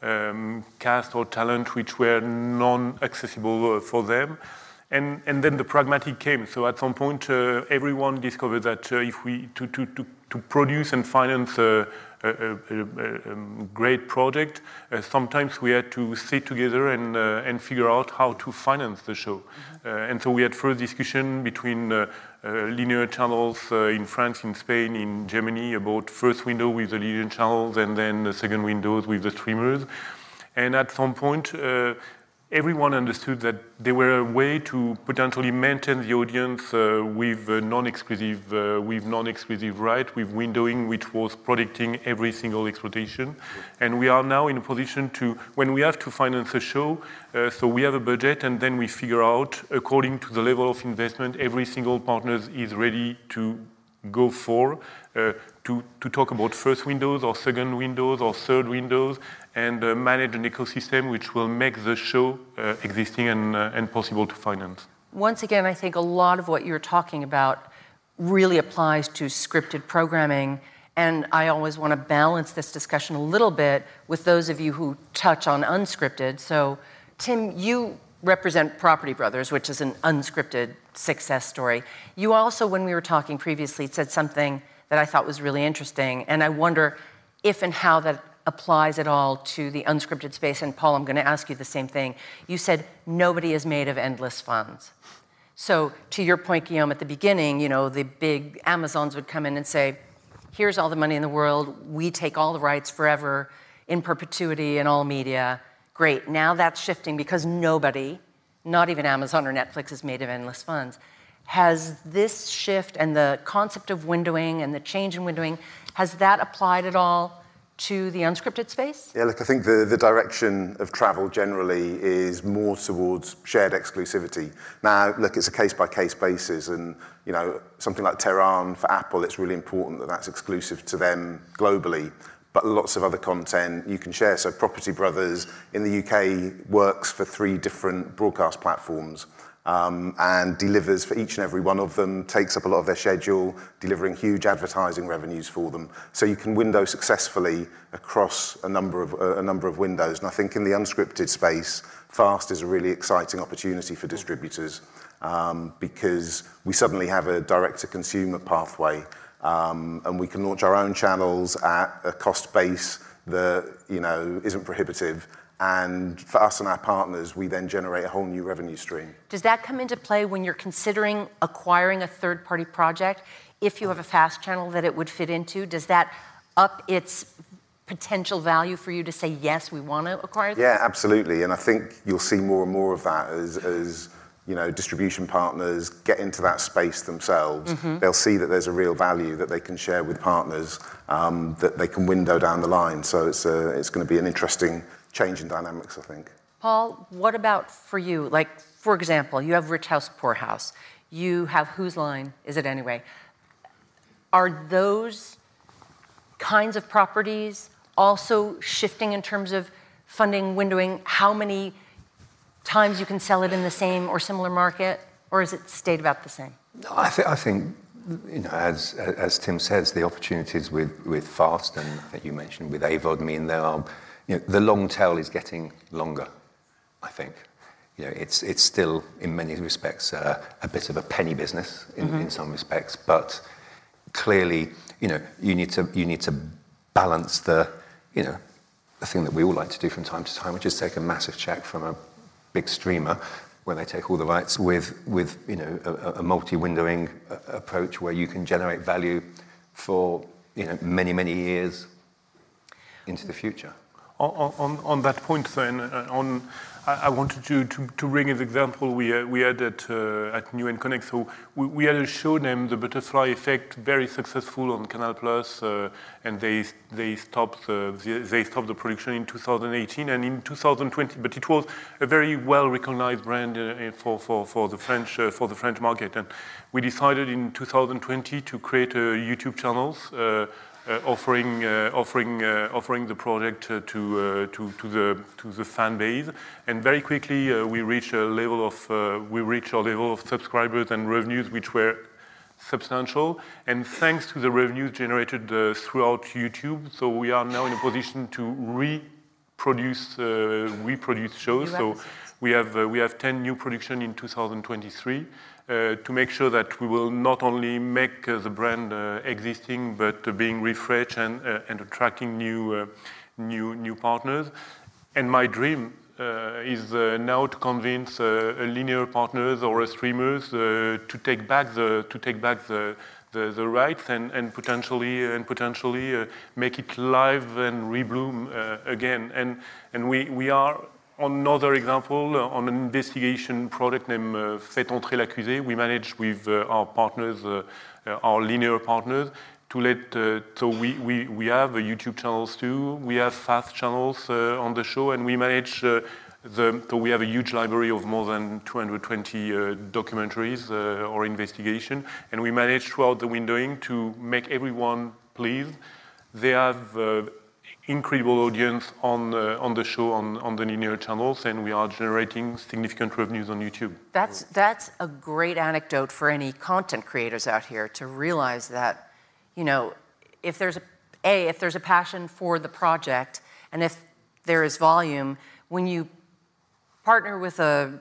um, cast or talent which were non-accessible for them. and, and then the pragmatic came. So at some point, uh, everyone discovered that uh, if we to, to, to, to produce and finance a, a, a, great project, uh, sometimes we had to sit together and uh, and figure out how to finance the show. Mm-hmm. and so we had first discussion between uh, linear channels in France, in Spain, in Germany about first window with the linear channels and then the second windows with the streamers. And at some point, everyone understood that there were a way to potentially maintain the audience uh, with non-exclusive uh, with non-exclusive right with windowing which was protecting every single exploitation. And we are now in a position to when we have to finance a show uh, so we have a budget and then we figure out according to the level of investment every single partner is ready to go for uh, to, to talk about first windows or second windows or third windows and uh, manage an ecosystem which will make the show uh, existing and, uh, and possible to finance. Once again, I think a lot of what you're talking about really applies to scripted programming. And I always want to balance this discussion a little bit with those of you who touch on unscripted. So, Tim, you represent Property Brothers, which is an unscripted success story. You also, when we were talking previously, said something that I thought was really interesting. And I wonder if and how that applies at all to the unscripted space. And Paul, I'm going to ask you the same thing. You said nobody is made of endless funds. So, to your point, Guillaume, at the beginning, you know, the big Amazons would come in and say, here's all the money in the world, we take all the rights forever in perpetuity in all media. Great. Now that's shifting because nobody, not even Amazon or Netflix, is made of endless funds. Has this shift and the concept of windowing and the change in windowing, has that applied at all to the unscripted space? Yeah, look, I think the, the direction of travel generally is more towards shared exclusivity. Now, look, it's a case by case basis, and you know, something like Tehran for Apple, it's really important that that's exclusive to them globally. But lots of other content you can share. So, Property Brothers in the UK works for three different broadcast platforms um, and delivers for each and every one of them, takes up a lot of their schedule, delivering huge advertising revenues for them. So you can window successfully across a number of, a number of windows. And I think in the unscripted space, FAST is a really exciting opportunity for distributors um, because we suddenly have a direct-to-consumer pathway um, and we can launch our own channels at a cost base that you know isn't prohibitive and for us and our partners, we then generate a whole new revenue stream. Does that come into play when you're considering acquiring a third party project? If you have a fast channel that it would fit into, does that up its potential value for you to say, yes, we want to acquire this? Yeah, absolutely. And I think you'll see more and more of that as, as you know, distribution partners get into that space themselves. Mm-hmm. They'll see that there's a real value that they can share with partners um, that they can window down the line. So it's, a, it's going to be an interesting change in dynamics, I think. Paul, what about for you? Like, for example, you have Rich House, Poor House. You have Whose Line Is It Anyway? Are those kinds of properties also shifting in terms of funding, windowing, how many times you can sell it in the same or similar market, or has it stayed about the same? I, th- I think, you know, as, as Tim says, the opportunities with, with Fast and I think you mentioned with AVOD mean there are you know, the long tail is getting longer, I think. You know, it's, it's still, in many respects, uh, a bit of a penny business in, mm-hmm. in some respects, but clearly, you know, you need to, you need to balance the, you know, the thing that we all like to do from time to time, which is take a massive check from a big streamer where they take all the rights with, with you know, a, a multi-windowing approach where you can generate value for, you know, many, many years into the future on, that point, uh, I wanted to, bring an example we, uh, had at, uh, Newen Connect. So we, had a show named The Butterfly Effect, very successful on Canal Plus, and they, they, stopped the, they stopped the production in 2018 and in 2020. But it was a very well recognized brand for, the French, for the French market. And we decided in 2020 to create YouTube channels offering uh, offering uh, offering the project to to to the to the fan base, and very quickly we reached a level of we reached a level of subscribers and revenues which were substantial. And thanks to the revenues generated uh, throughout YouTube, so we are now in a position to reproduce uh, reproduce shows. So we have uh, we have 10 new production in 2023 uh, to make sure that we will not only make uh, the brand uh, existing but uh, being refreshed and uh, and attracting new new new partners. And my dream is now to convince linear partners or streamers to take back the to take back the the, the rights and, and potentially and potentially uh, make it live and rebloom uh, again. And and we we are another example uh, on an investigation product named uh, Faites entrer l'accusé. We managed with uh, our partners, uh, our linear partners, to let so we, we we have YouTube channels too. We have fast channels on the show, and we manage the, so we have a huge library of more than 220 uh, documentaries uh, or investigation, and we manage throughout the windowing to make everyone pleased. They have uh, incredible audience on uh, on the show on, on the linear channels, and we are generating significant revenues on YouTube. That's that's a great anecdote for any content creators out here to realize that, you know, if there's a, a if there's a passion for the project, and if there is volume, when you partner with a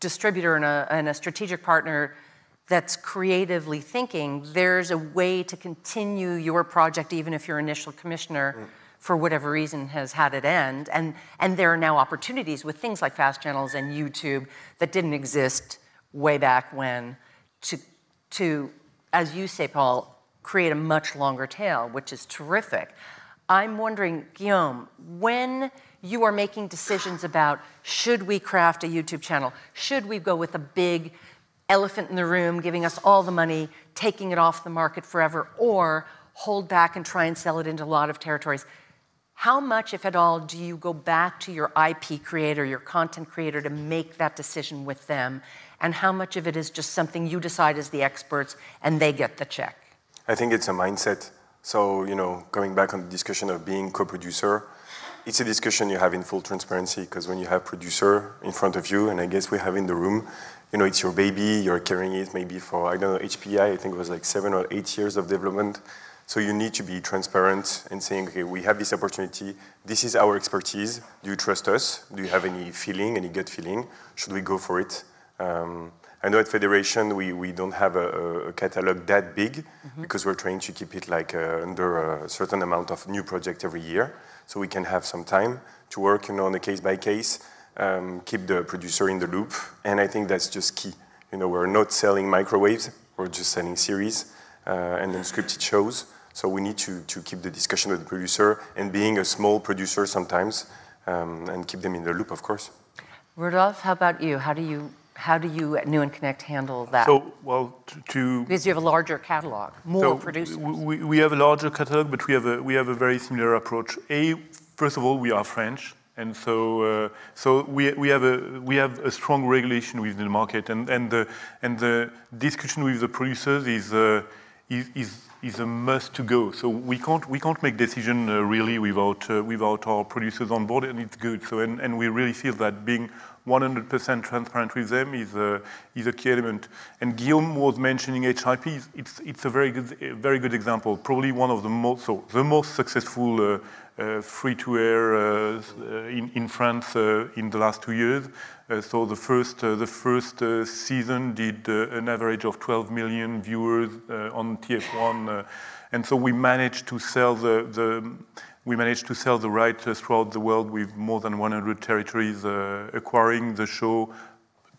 distributor and a, and a strategic partner that's creatively thinking, there's a way to continue your project even if your initial commissioner, mm. For whatever reason, has had it end. And, and there are now opportunities with things like fast channels and YouTube that didn't exist way back when to, to as you say, Paul, create a much longer tail, which is terrific. I'm wondering, Guillaume, when you are making decisions about should we craft a YouTube channel? Should we go with a big elephant in the room giving us all the money, taking it off the market forever, or hold back and try and sell it into a lot of territories? How much, if at all, do you go back to your IP creator, your content creator, to make that decision with them? And how much of it is just something you decide as the experts and they get the check? I think it's a mindset. So, you know, going back on the discussion of being co producer, it's a discussion you have in full transparency because when you have producer in front of you, and I guess we have in the room, you know, it's your baby, you're carrying it maybe for, I don't know, HPI, I think it was like seven or eight years of development. So you need to be transparent and saying, okay, we have this opportunity. This is our expertise. Do you trust us? Do you have any feeling, any gut feeling? Should we go for it? Um, I know at Federation we, we don't have a, a catalog that big mm-hmm. because we're trying to keep it like uh, under a certain amount of new project every year so we can have some time to work you know, on a case by case, um, keep the producer in the loop, and I think that's just key. You know, we're not selling microwaves, we're just selling series uh, and then scripted shows. So we need to, to keep the discussion with the producer and being a small producer sometimes um, and keep them in the loop, of course. Rudolf, how about you? How do you how do you at Newen Connect handle that? So, well, to, to because you have a larger catalog, more so producers. We, we have a larger catalog, but we have a we have a very similar approach. A, first of all, we are French, and so uh, so we we have a we have a strong regulation within the market, and and the and the discussion with the producers is uh, is, is is a must to go. So we can't we can't make decision uh, really without uh, without our producers on board, and it's good. So and, and we really feel that being 100% transparent with them is a, is a key element. And Guillaume was mentioning HPI. It's, it's a very good, very good example. Probably one of the most, so the most successful uh, uh, free-to-air uh, in, in France uh, in the last two years. Uh, so the first, uh, the first season did an average of 12 million viewers on TF1. and so we managed to sell the, the we managed to sell the rights throughout the world with more than 100 territories uh, acquiring the show,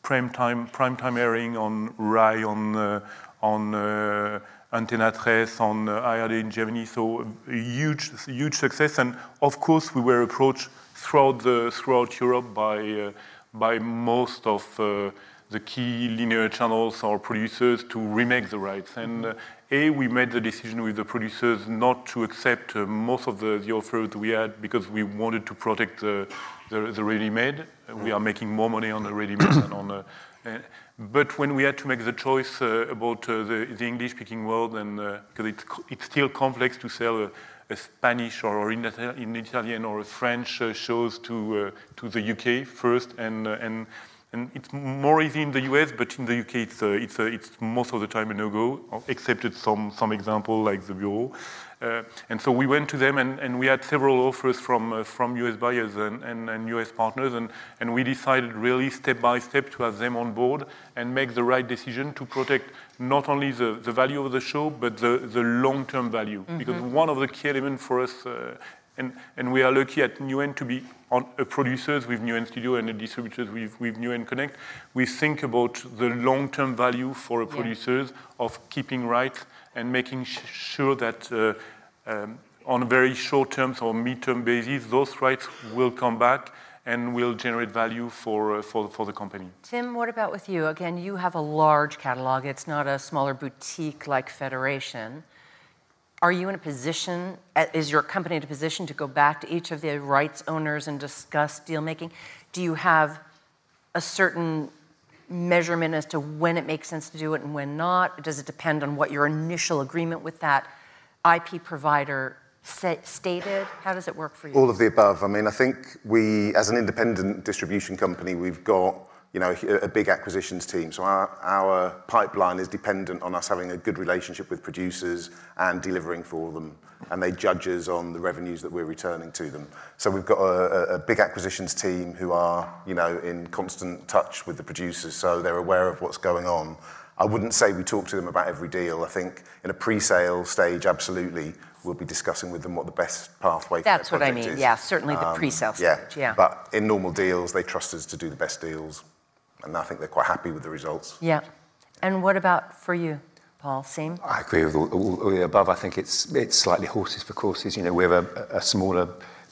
prime time, prime time airing on RAI, on, uh, on uh, Antena 3, on uh, ARD in Germany. So a huge, huge success. And of course, we were approached throughout, the, throughout Europe by, uh, by most of uh, the key linear channels or producers to remake the rights. And uh, A, we made the decision with the producers not to accept uh, most of the, the offers we had because we wanted to protect the, the, the ready-made. We are making more money on the ready-made than on the... Uh, but when we had to make the choice uh, about uh, the, the English-speaking world, and uh, because it's, it's still complex to sell a, Spanish or in, in Italian or a French shows to to the UK first, and and and it's more easy in the US, but in the UK, it's, uh, it's, uh, it's most of the time a no-go, except some, some example like the Bureau. Uh, and so we went to them and, and we had several offers from, uh, from US buyers and, and, and, US partners, and, and we decided really step by step to have them on board and make the right decision to protect not only the, the value of the show, but the, the long-term value. Mm-hmm. Because one of the key elements for us uh, and, and we are lucky at Newen to be on uh, producers with Newen Studio and the distributors with, with Newen Connect. We think about the long-term value for yeah. producers of keeping rights and making sure that uh, um, on a very short-term or mid-term basis, those rights will come back and will generate value for, uh, for, for the company. Tim, what about with you? Again, you have a large catalog. It's not a smaller boutique like Federation. Are you in a position, is your company in a position to go back to each of the rights owners and discuss deal making? Do you have a certain measurement as to when it makes sense to do it and when not? Does it depend on what your initial agreement with that IP provider stated? How does it work for you? All of the above. I mean, I think we, as an independent distribution company, we've got you know, a big acquisitions team. So our, our pipeline is dependent on us having a good relationship with producers and delivering for them. And they judge us on the revenues that we're returning to them. So we've got a, a big acquisitions team who are, you know, in constant touch with the producers, so they're aware of what's going on. I wouldn't say we talk to them about every deal. I think in a pre-sale stage, absolutely, we'll be discussing with them what the best pathway That's what I mean. Is. Yeah, certainly the um, pre-sale stage. Yeah. yeah. But in normal deals, they trust us to do the best deals and I think they're quite happy with the results. Yeah. And what about for you, Paul? Same? I agree with all, all, all the above. I think it's, it's slightly horses for courses. You know, we're a, a smaller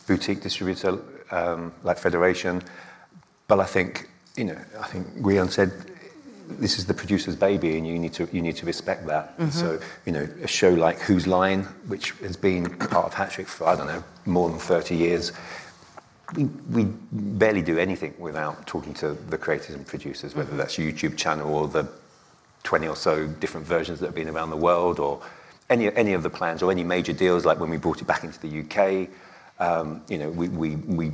boutique distributor um, like Federation, but I think, you know, I think Guillaume said this is the producer's baby and you need to you need to respect that mm-hmm. so you know a show like whose line which has been part of Hat Trick for i don't know more than 30 years we, we barely do anything without talking to the creators and producers, whether that's YouTube channel or the 20 or so different versions that have been around the world, or any, any of the plans, or any major deals, like when we brought it back into the UK. Um, you know, we, we, we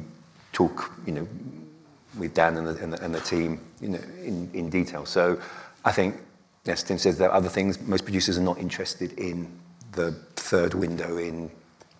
talk, you know, with Dan and the, and the, and the team, you know, in, in detail. So I think, as Tim says, there are other things. Most producers are not interested in the third window in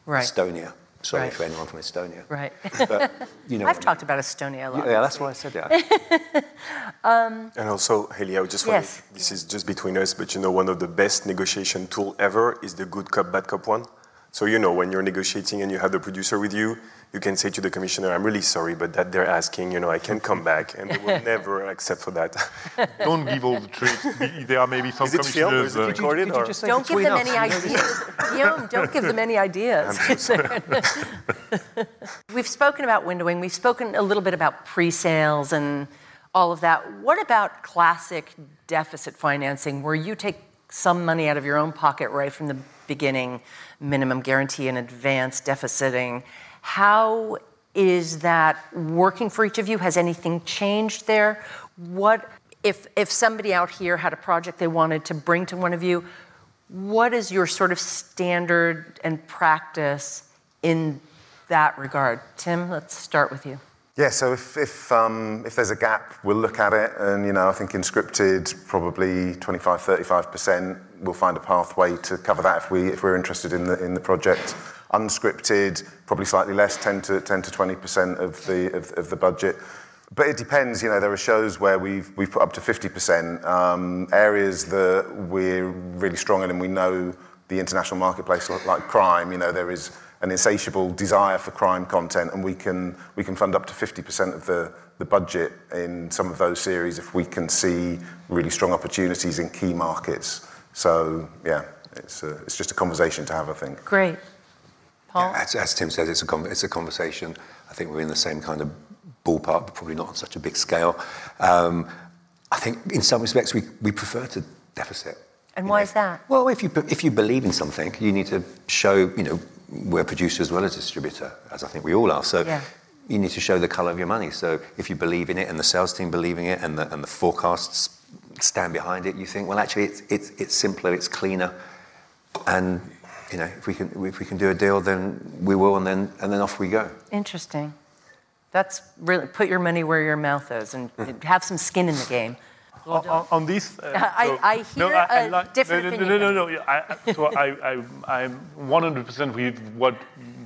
right. Estonia. Sorry right. for anyone from Estonia. Right. But, you (laughs) know, I've talked about Estonia a lot. Yeah, that's why I said that. (laughs) um, and also, Haley, I just yes. want this is just between us, but you know, one of the best negotiation tool ever is the good cop, bad cop one. So you know, when you're negotiating and you have the producer with you, you can say to the commissioner, I'm really sorry, but that they're asking, you know, I can come back, and they will (laughs) never accept for that. (laughs) Don't give all the tricks. There are maybe some is it commissioners. Filmed, is it recorded, uh, don't give them us? any ideas. Guillaume, don't give them any ideas. (laughs) We've spoken about windowing. We've spoken a little bit about pre-sales and all of that. What about classic deficit financing, where you take some money out of your own pocket right from the beginning, minimum guarantee in advance, deficiting? How is that working for each of you? Has anything changed there? What if if somebody out here had a project they wanted to bring to one of you, what is your sort of standard and practice in that regard? Tim, let's start with you. Yeah, so if if, um, if there's a gap, we'll look at it, and you know, I think in scripted, probably 25, 35 percent, we'll find a pathway to cover that if we if we're interested in the in the project unscripted, probably slightly less, 10 to 10 to 20 percent of the of, of, the budget. But it depends. You know, there are shows where we've we've put up to 50 percent. Um, areas that we're really strong in, and we know the international marketplace, like crime. You know, there is an insatiable desire for crime content, and we can we can fund up to 50 percent of the the budget in some of those series if we can see really strong opportunities in key markets. So yeah, it's a, it's just a conversation to have, I think. Great. Paul? Yeah, as, as, Tim says, it's a, it's a conversation. I think we're in the same kind of ballpark, but probably not on such a big scale. Um, I think in some respects we, we prefer to deficit. And why know. is that? Well, if you, if you believe in something, you need to show, you know, we're a producer as well as a distributor, as I think we all are. So yeah. you need to show the colour of your money. So if you believe in it and the sales team believing it and the, and the forecasts stand behind it, you think, well, actually, it's, it's, it's simpler, it's cleaner, and you know, if we can if we can do a deal, then we will, and then and then off we go. Interesting. That's really put your money where your mouth is and have some skin in the game. on, on this, uh, (laughs) I- so- I hear a like- different no, no, opinion No, no, no, no. I, I- so I, I, I'm 100% with what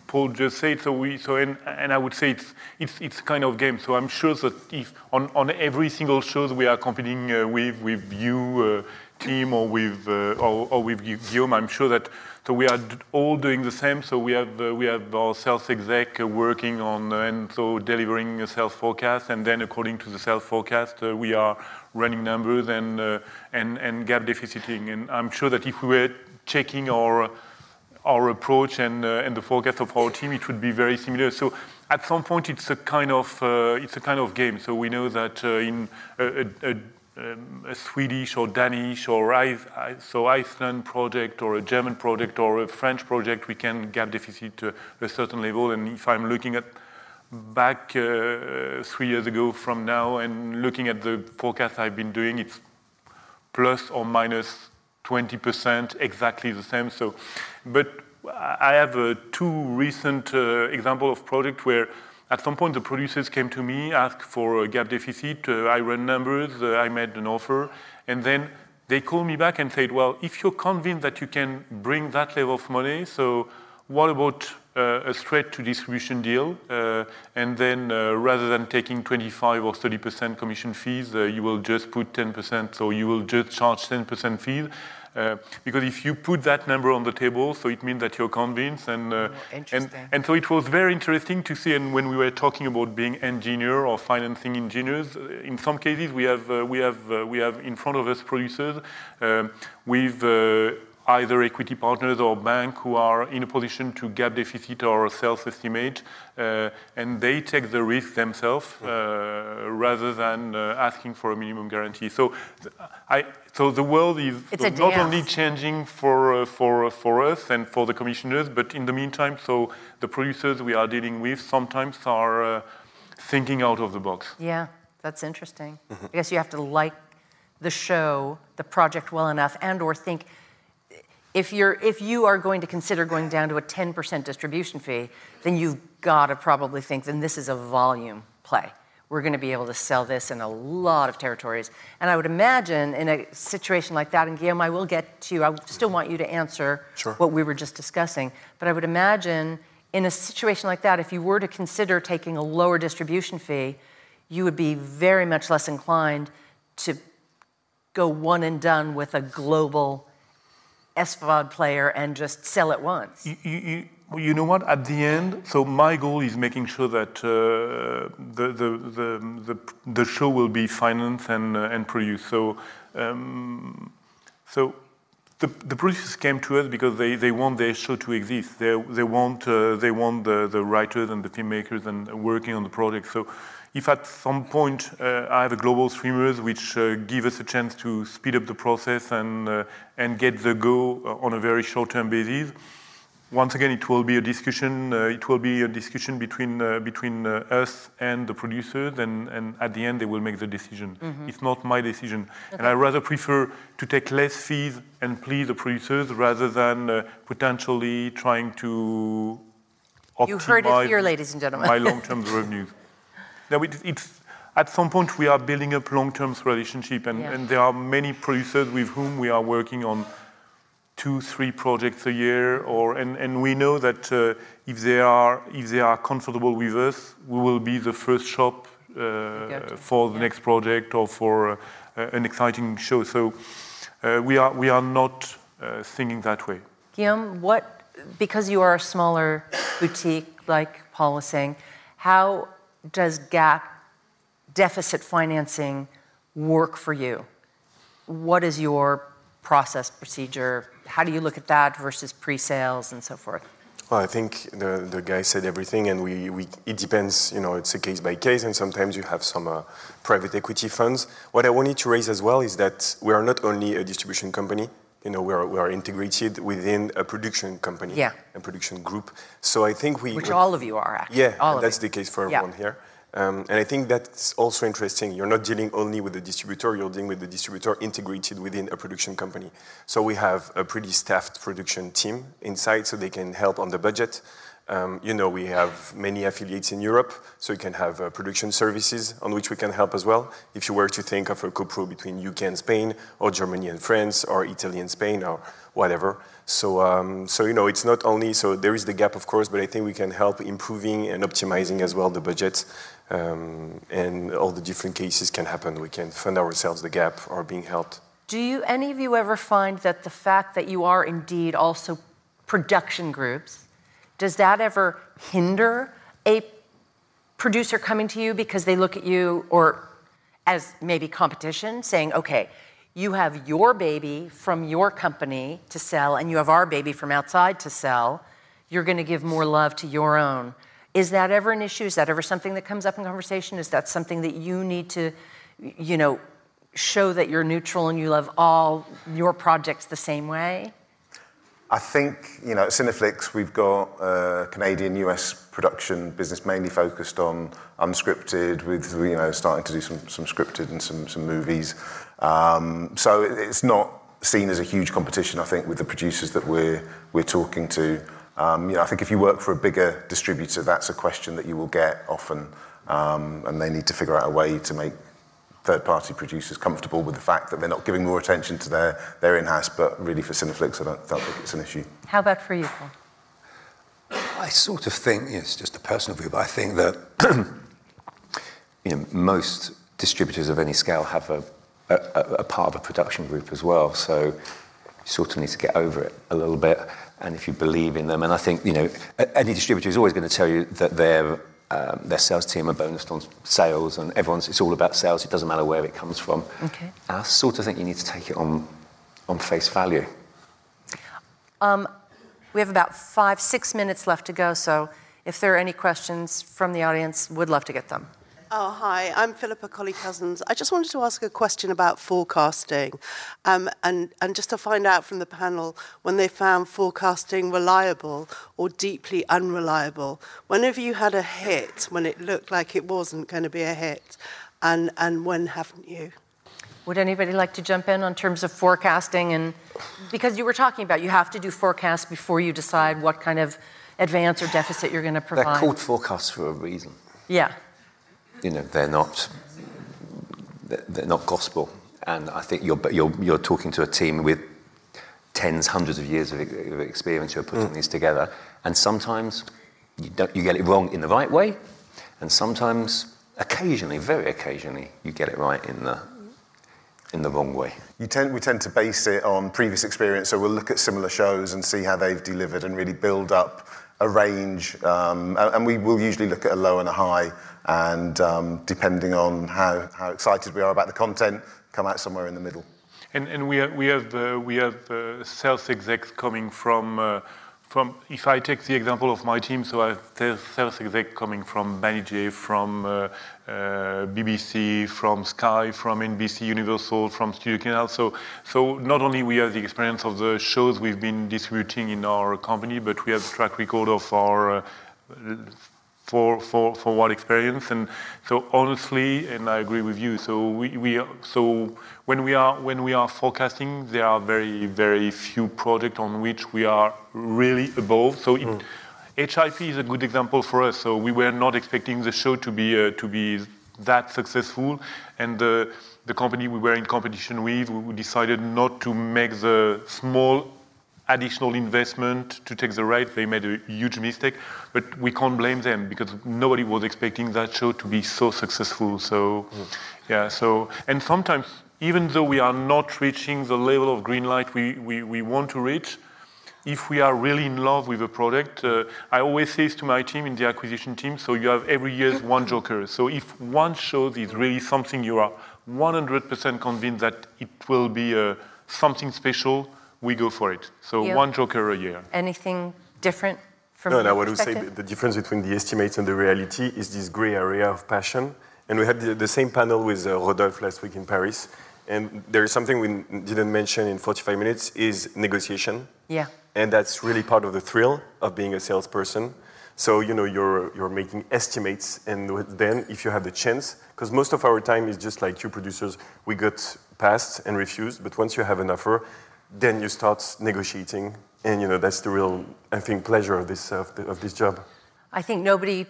Paul just said. So we, so and, and I would say it's it's it's a kind of game. So I'm sure that if on, on every single show we are competing uh, with with you, uh, Tim, or with uh, or, or with Gu- Guillaume, I'm sure that. So we are all doing the same. So we have uh, we have our sales exec uh, working on uh, and so delivering a sales forecast, and then according to the sales forecast, uh, we are running numbers and and and gap deficiting. And I'm sure that if we were checking our our approach and and the forecast of our team, it would be very similar. So at some point, it's a kind of uh, it's a kind of game. So we know that uh, in a, a, um, a Swedish or Danish or I, I, so Iceland project or a German project or a French project, we can gap deficit to a certain level. And if I'm looking at back uh, three years ago from now and looking at the forecast I've been doing, it's plus or minus 20%, exactly the same. So, but I have uh, two recent uh, example of project where at some point the producers came to me, asked for a gap deficit. Uh, I ran numbers, uh, I made an offer, and then they called me back and said, "Well, if you're convinced that you can bring that level of money, so what about uh, a straight to distribution deal? Uh, and then uh, rather than taking 25 or 30% commission fees, uh, you will just put 10%, so you will just charge 10% fees. Uh, because if you put that number on the table, so it means that you're convinced, and uh, and and so it was very interesting to see. And when we were talking about being engineer or financing engineers, uh, in some cases we have uh, we have uh, we have in front of us producers um, with. Uh, either equity partners or bank who are in a position to gap deficit or self-estimate, uh, and they take the risk themselves uh, rather than uh, asking for a minimum guarantee. So, I, so the world is not only changing for uh, for for us and for the commissioners, but in the meantime, so the producers we are dealing with sometimes are uh, thinking out of the box. Yeah, that's interesting. I guess you have to like the show, the project well enough, and or think if you're if you are going to consider going down to a 10% distribution fee, then you've got to probably think then this is a volume play. We're going to be able to sell this in a lot of territories. And I would imagine in a situation like that, and Guillaume, I will get to you, I still want you to answer Sure. what we were just discussing, but I would imagine in a situation like that, if you were to consider taking a lower distribution fee, you would be very much less inclined to go one and done with a global SVOD player and just sell it once. You, you, you- know what? At the end, so my goal is making sure that uh, the, the, the, the, the show will be financed and, uh, and produced. So, um, so the, the producers came to us because they, they want their show to exist. They, they want, uh, they want the, the writers and the filmmakers and working on the project. So if at some point uh, I have a global streamers which uh, give us a chance to speed up the process and, uh, and get the go uh, on a very short-term basis, once again, it will be a discussion. Uh, it will be a discussion between uh, between uh, us and the producers, and, and at the end they will make the decision. It's not my decision, and I rather prefer to take less fees and please the producers rather than uh, potentially trying to optimize You heard it here, ladies and gentlemen. my (laughs) long-term revenues. Now, it, it's at some point we are building up long-term relationship, and, Yeah. and there are many producers with whom we are working on two, three projects a year, or and, and we know that uh, if they are if they are comfortable with us, we will be the first shop uh, for the next project or for uh, an exciting show. So uh, we are we are not uh, thinking that way. Guillaume, what, because you are a smaller boutique, like Paul was saying, how does gap deficit financing work for you? What is your process procedure? How do you look at that versus pre-sales and so forth? Well, I think the, the guy said everything, and we, we, it depends, you know, it's a case by case, and sometimes you have some uh, private equity funds. What I wanted to raise as well is that we are not only a distribution company, you know, we are, we are integrated within a production company, Yeah. a production group. So I think we. Which all of you are, actually. Yeah, all that's you. the case for Yeah. everyone here. Um, and I think that's also interesting. You're not dealing only with the distributor, you're dealing with the distributor integrated within a production company. So we have a pretty staffed production team inside so they can help on the budget. Um, you know, we have many affiliates in Europe, so you can have uh, production services on which we can help as well. If you were to think of a co-pro between UK and Spain, or Germany and France, or Italy and Spain, or whatever. So, um, so you know, it's not only so there is the gap, of course, but I think we can help improving and optimizing as well the budget, um, and all the different cases can happen. We can fund ourselves the gap or being helped. Do you any of you ever find that the fact that you are indeed also production groups does that ever hinder a producer coming to you because they look at you or as maybe competition saying, okay, you have your baby from your company to sell and you have our baby from outside to sell. You're going to give more love to your own. Is that ever an issue? Is that ever something that comes up in conversation? Is that something that you need to, you know, show that you're neutral and you love all your projects the same way? I think, you know, at Cineflix, we've got Canadian US production business mainly focused on unscripted, with, you know, starting to do some, some scripted and some, some movies. Um, so it's not seen as a huge competition, I think, with the producers that we're, we're talking to. Um, you know, I think if you work for a bigger distributor, that's a question that you will get often, um, and they need to figure out a way to make third-party producers comfortable with the fact that they're not giving more attention to their, their in-house, but really for Cineflix, I don't, don't think it's an issue. How about for you, Paul? I sort of think, you know, it's just a personal view, but I think that (clears throat) you know, most distributors of any scale have a, a, a, part of a production group as well. So you sort of need to get over it a little bit. And if you believe in them, and I think, you know, any distributor is always going to tell you that they're um, their sales team are bonused on sales, and everyone's it's all about sales. It doesn't matter where it comes from. Okay. I sort of think you need to take it on on face value. Um, we have about five, six minutes left to go, so if there are any questions from the audience, would love to get them. Oh, hi, I'm Philippa Colley Cousins. I just wanted to ask a question about forecasting um, and, and just to find out from the panel when they found forecasting reliable or deeply unreliable. When have you had a hit when it looked like it wasn't going to be a hit? And, and when haven't you? Would anybody like to jump in on terms of forecasting? And because you were talking about you have to do forecasts before you decide what kind of advance or deficit you're going to provide. They're called forecasts for a reason. Yeah you know, they're not, they're not gospel. And I think you're, you're, you're talking to a team with tens, hundreds of years of experience who are putting mm. these together. And sometimes you, don't, you get it wrong in the right way, and sometimes, occasionally, very occasionally, you get it right in the, in the wrong way. You tend, we tend to base it on previous experience, so we'll look at similar shows and see how they've delivered and really build up a range. Um, and we will usually look at a low and a high and um, depending on how, excited we are about the content, come out somewhere in the middle. We have, uh, uh, sales execs coming from, uh, from, if I take the example of my team, so I have sales exec coming from Banijay, from uh, uh, BBC, from Sky, from NBC Universal, from Studio Canal. So, so not only we have the experience of the shows we've been distributing in our company, but we have the track record of our uh, for, for, for what experience. And so honestly, and I agree with you. So we, we so when we are forecasting, there are very very few projects on which we are really above. So. HPI is a good example for us. So we were not expecting the show to be uh, that successful, and the company we were in competition with, we decided not to make the small additional investment to take the right. They made a huge mistake, but we can't blame them because nobody was expecting that show to be so successful. So, yeah. So, and sometimes even though we are not reaching the level of green light we, we, we want to reach, if we are really in love with a product, uh, I always say this to my team in the acquisition team, so you have every year one joker. So if one show is really something you are 100% convinced that it will be uh, something special, we go for it. So you, one joker a year. Anything different from No, no, what I would say the difference between the estimates and the reality is this gray area of passion. And we had the, the same panel with uh, Rodolphe last week in Paris. And there is something we didn't mention in 45 minutes is negotiation. Yeah. And that's really part of the thrill of being a salesperson. So, you know, you're, you're making estimates, and then if you have the chance, because most of our time is just like you producers, we got passed and refused, but once you have an offer, then you start negotiating And you know that's the real, I think, pleasure of this of, the, of this job. I think nobody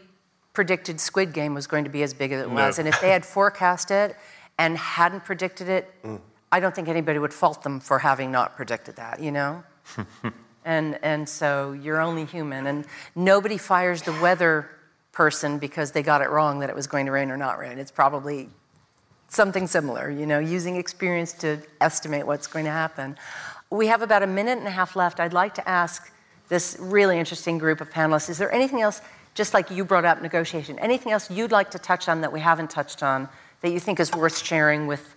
predicted Squid Game was going to be as big as it was, no. and if they had forecast it and hadn't predicted it, mm. I don't think anybody would fault them for having not predicted that. You know. (laughs) and and so you're only human, and nobody fires the weather person because they got it wrong that it was going to rain or not rain. It's probably something similar, you know, using experience to estimate what's going to happen. We have about a minute and a half left. I'd like to ask this really interesting group of panelists is there anything else, just like you brought up negotiation, anything else you'd like to touch on that we haven't touched on that you think is worth sharing with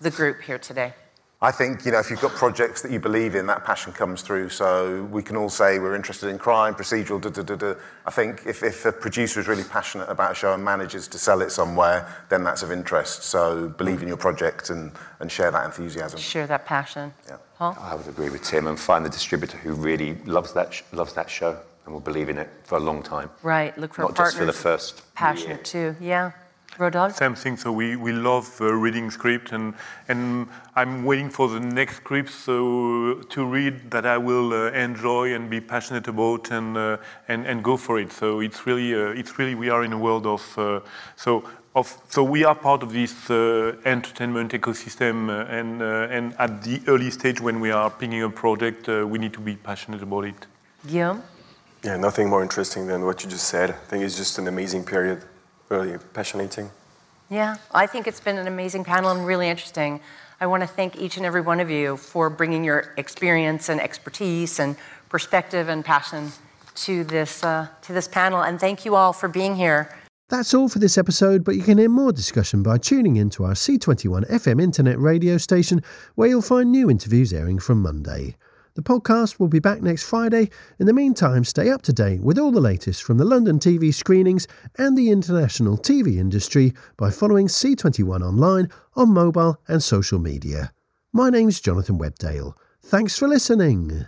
the group here today? I think, you know, if you've got projects that you believe in, that passion comes through. So we can all say we're interested in crime, procedural, da, da, da, da. I think if, if a producer is really passionate about a show and manages to sell it somewhere, then that's of interest. So believe in your project and, and share that enthusiasm. Share that passion. Yeah. Paul? I would agree with Tim and find the distributor who really loves that, sh- loves that show and will believe in it for a long time. Right. Look for Not partners. just for the first passionate year. too. Yeah. Rodolphe? Same thing. So we, we love uh, reading script, and and I'm waiting for the next script so to read that I will uh, enjoy and be passionate about, and uh, and and go for it. So it's really uh, it's really we are in a world of uh, so. Of, so we are part of this uh, entertainment ecosystem, and and at the early stage when we are picking a project, we need to be passionate about it. Guillaume. Yeah, nothing more interesting than what you just said. I think it's just an amazing period really passionating. Yeah, I think it's been an amazing panel and really interesting. I want to thank each and every one of you for bringing your experience and expertise and perspective and passion to this uh, to this panel, and thank you all for being here. That's all for this episode, but you can hear more discussion by tuning in to our C21 FM internet radio station, where you'll find new interviews airing from Monday. The podcast will be back next Friday. In the meantime, stay up to date with all the latest from the London TV screenings and the international TV industry by following C21 online on mobile and social media. My name's Jonathan Webdale. Thanks for listening.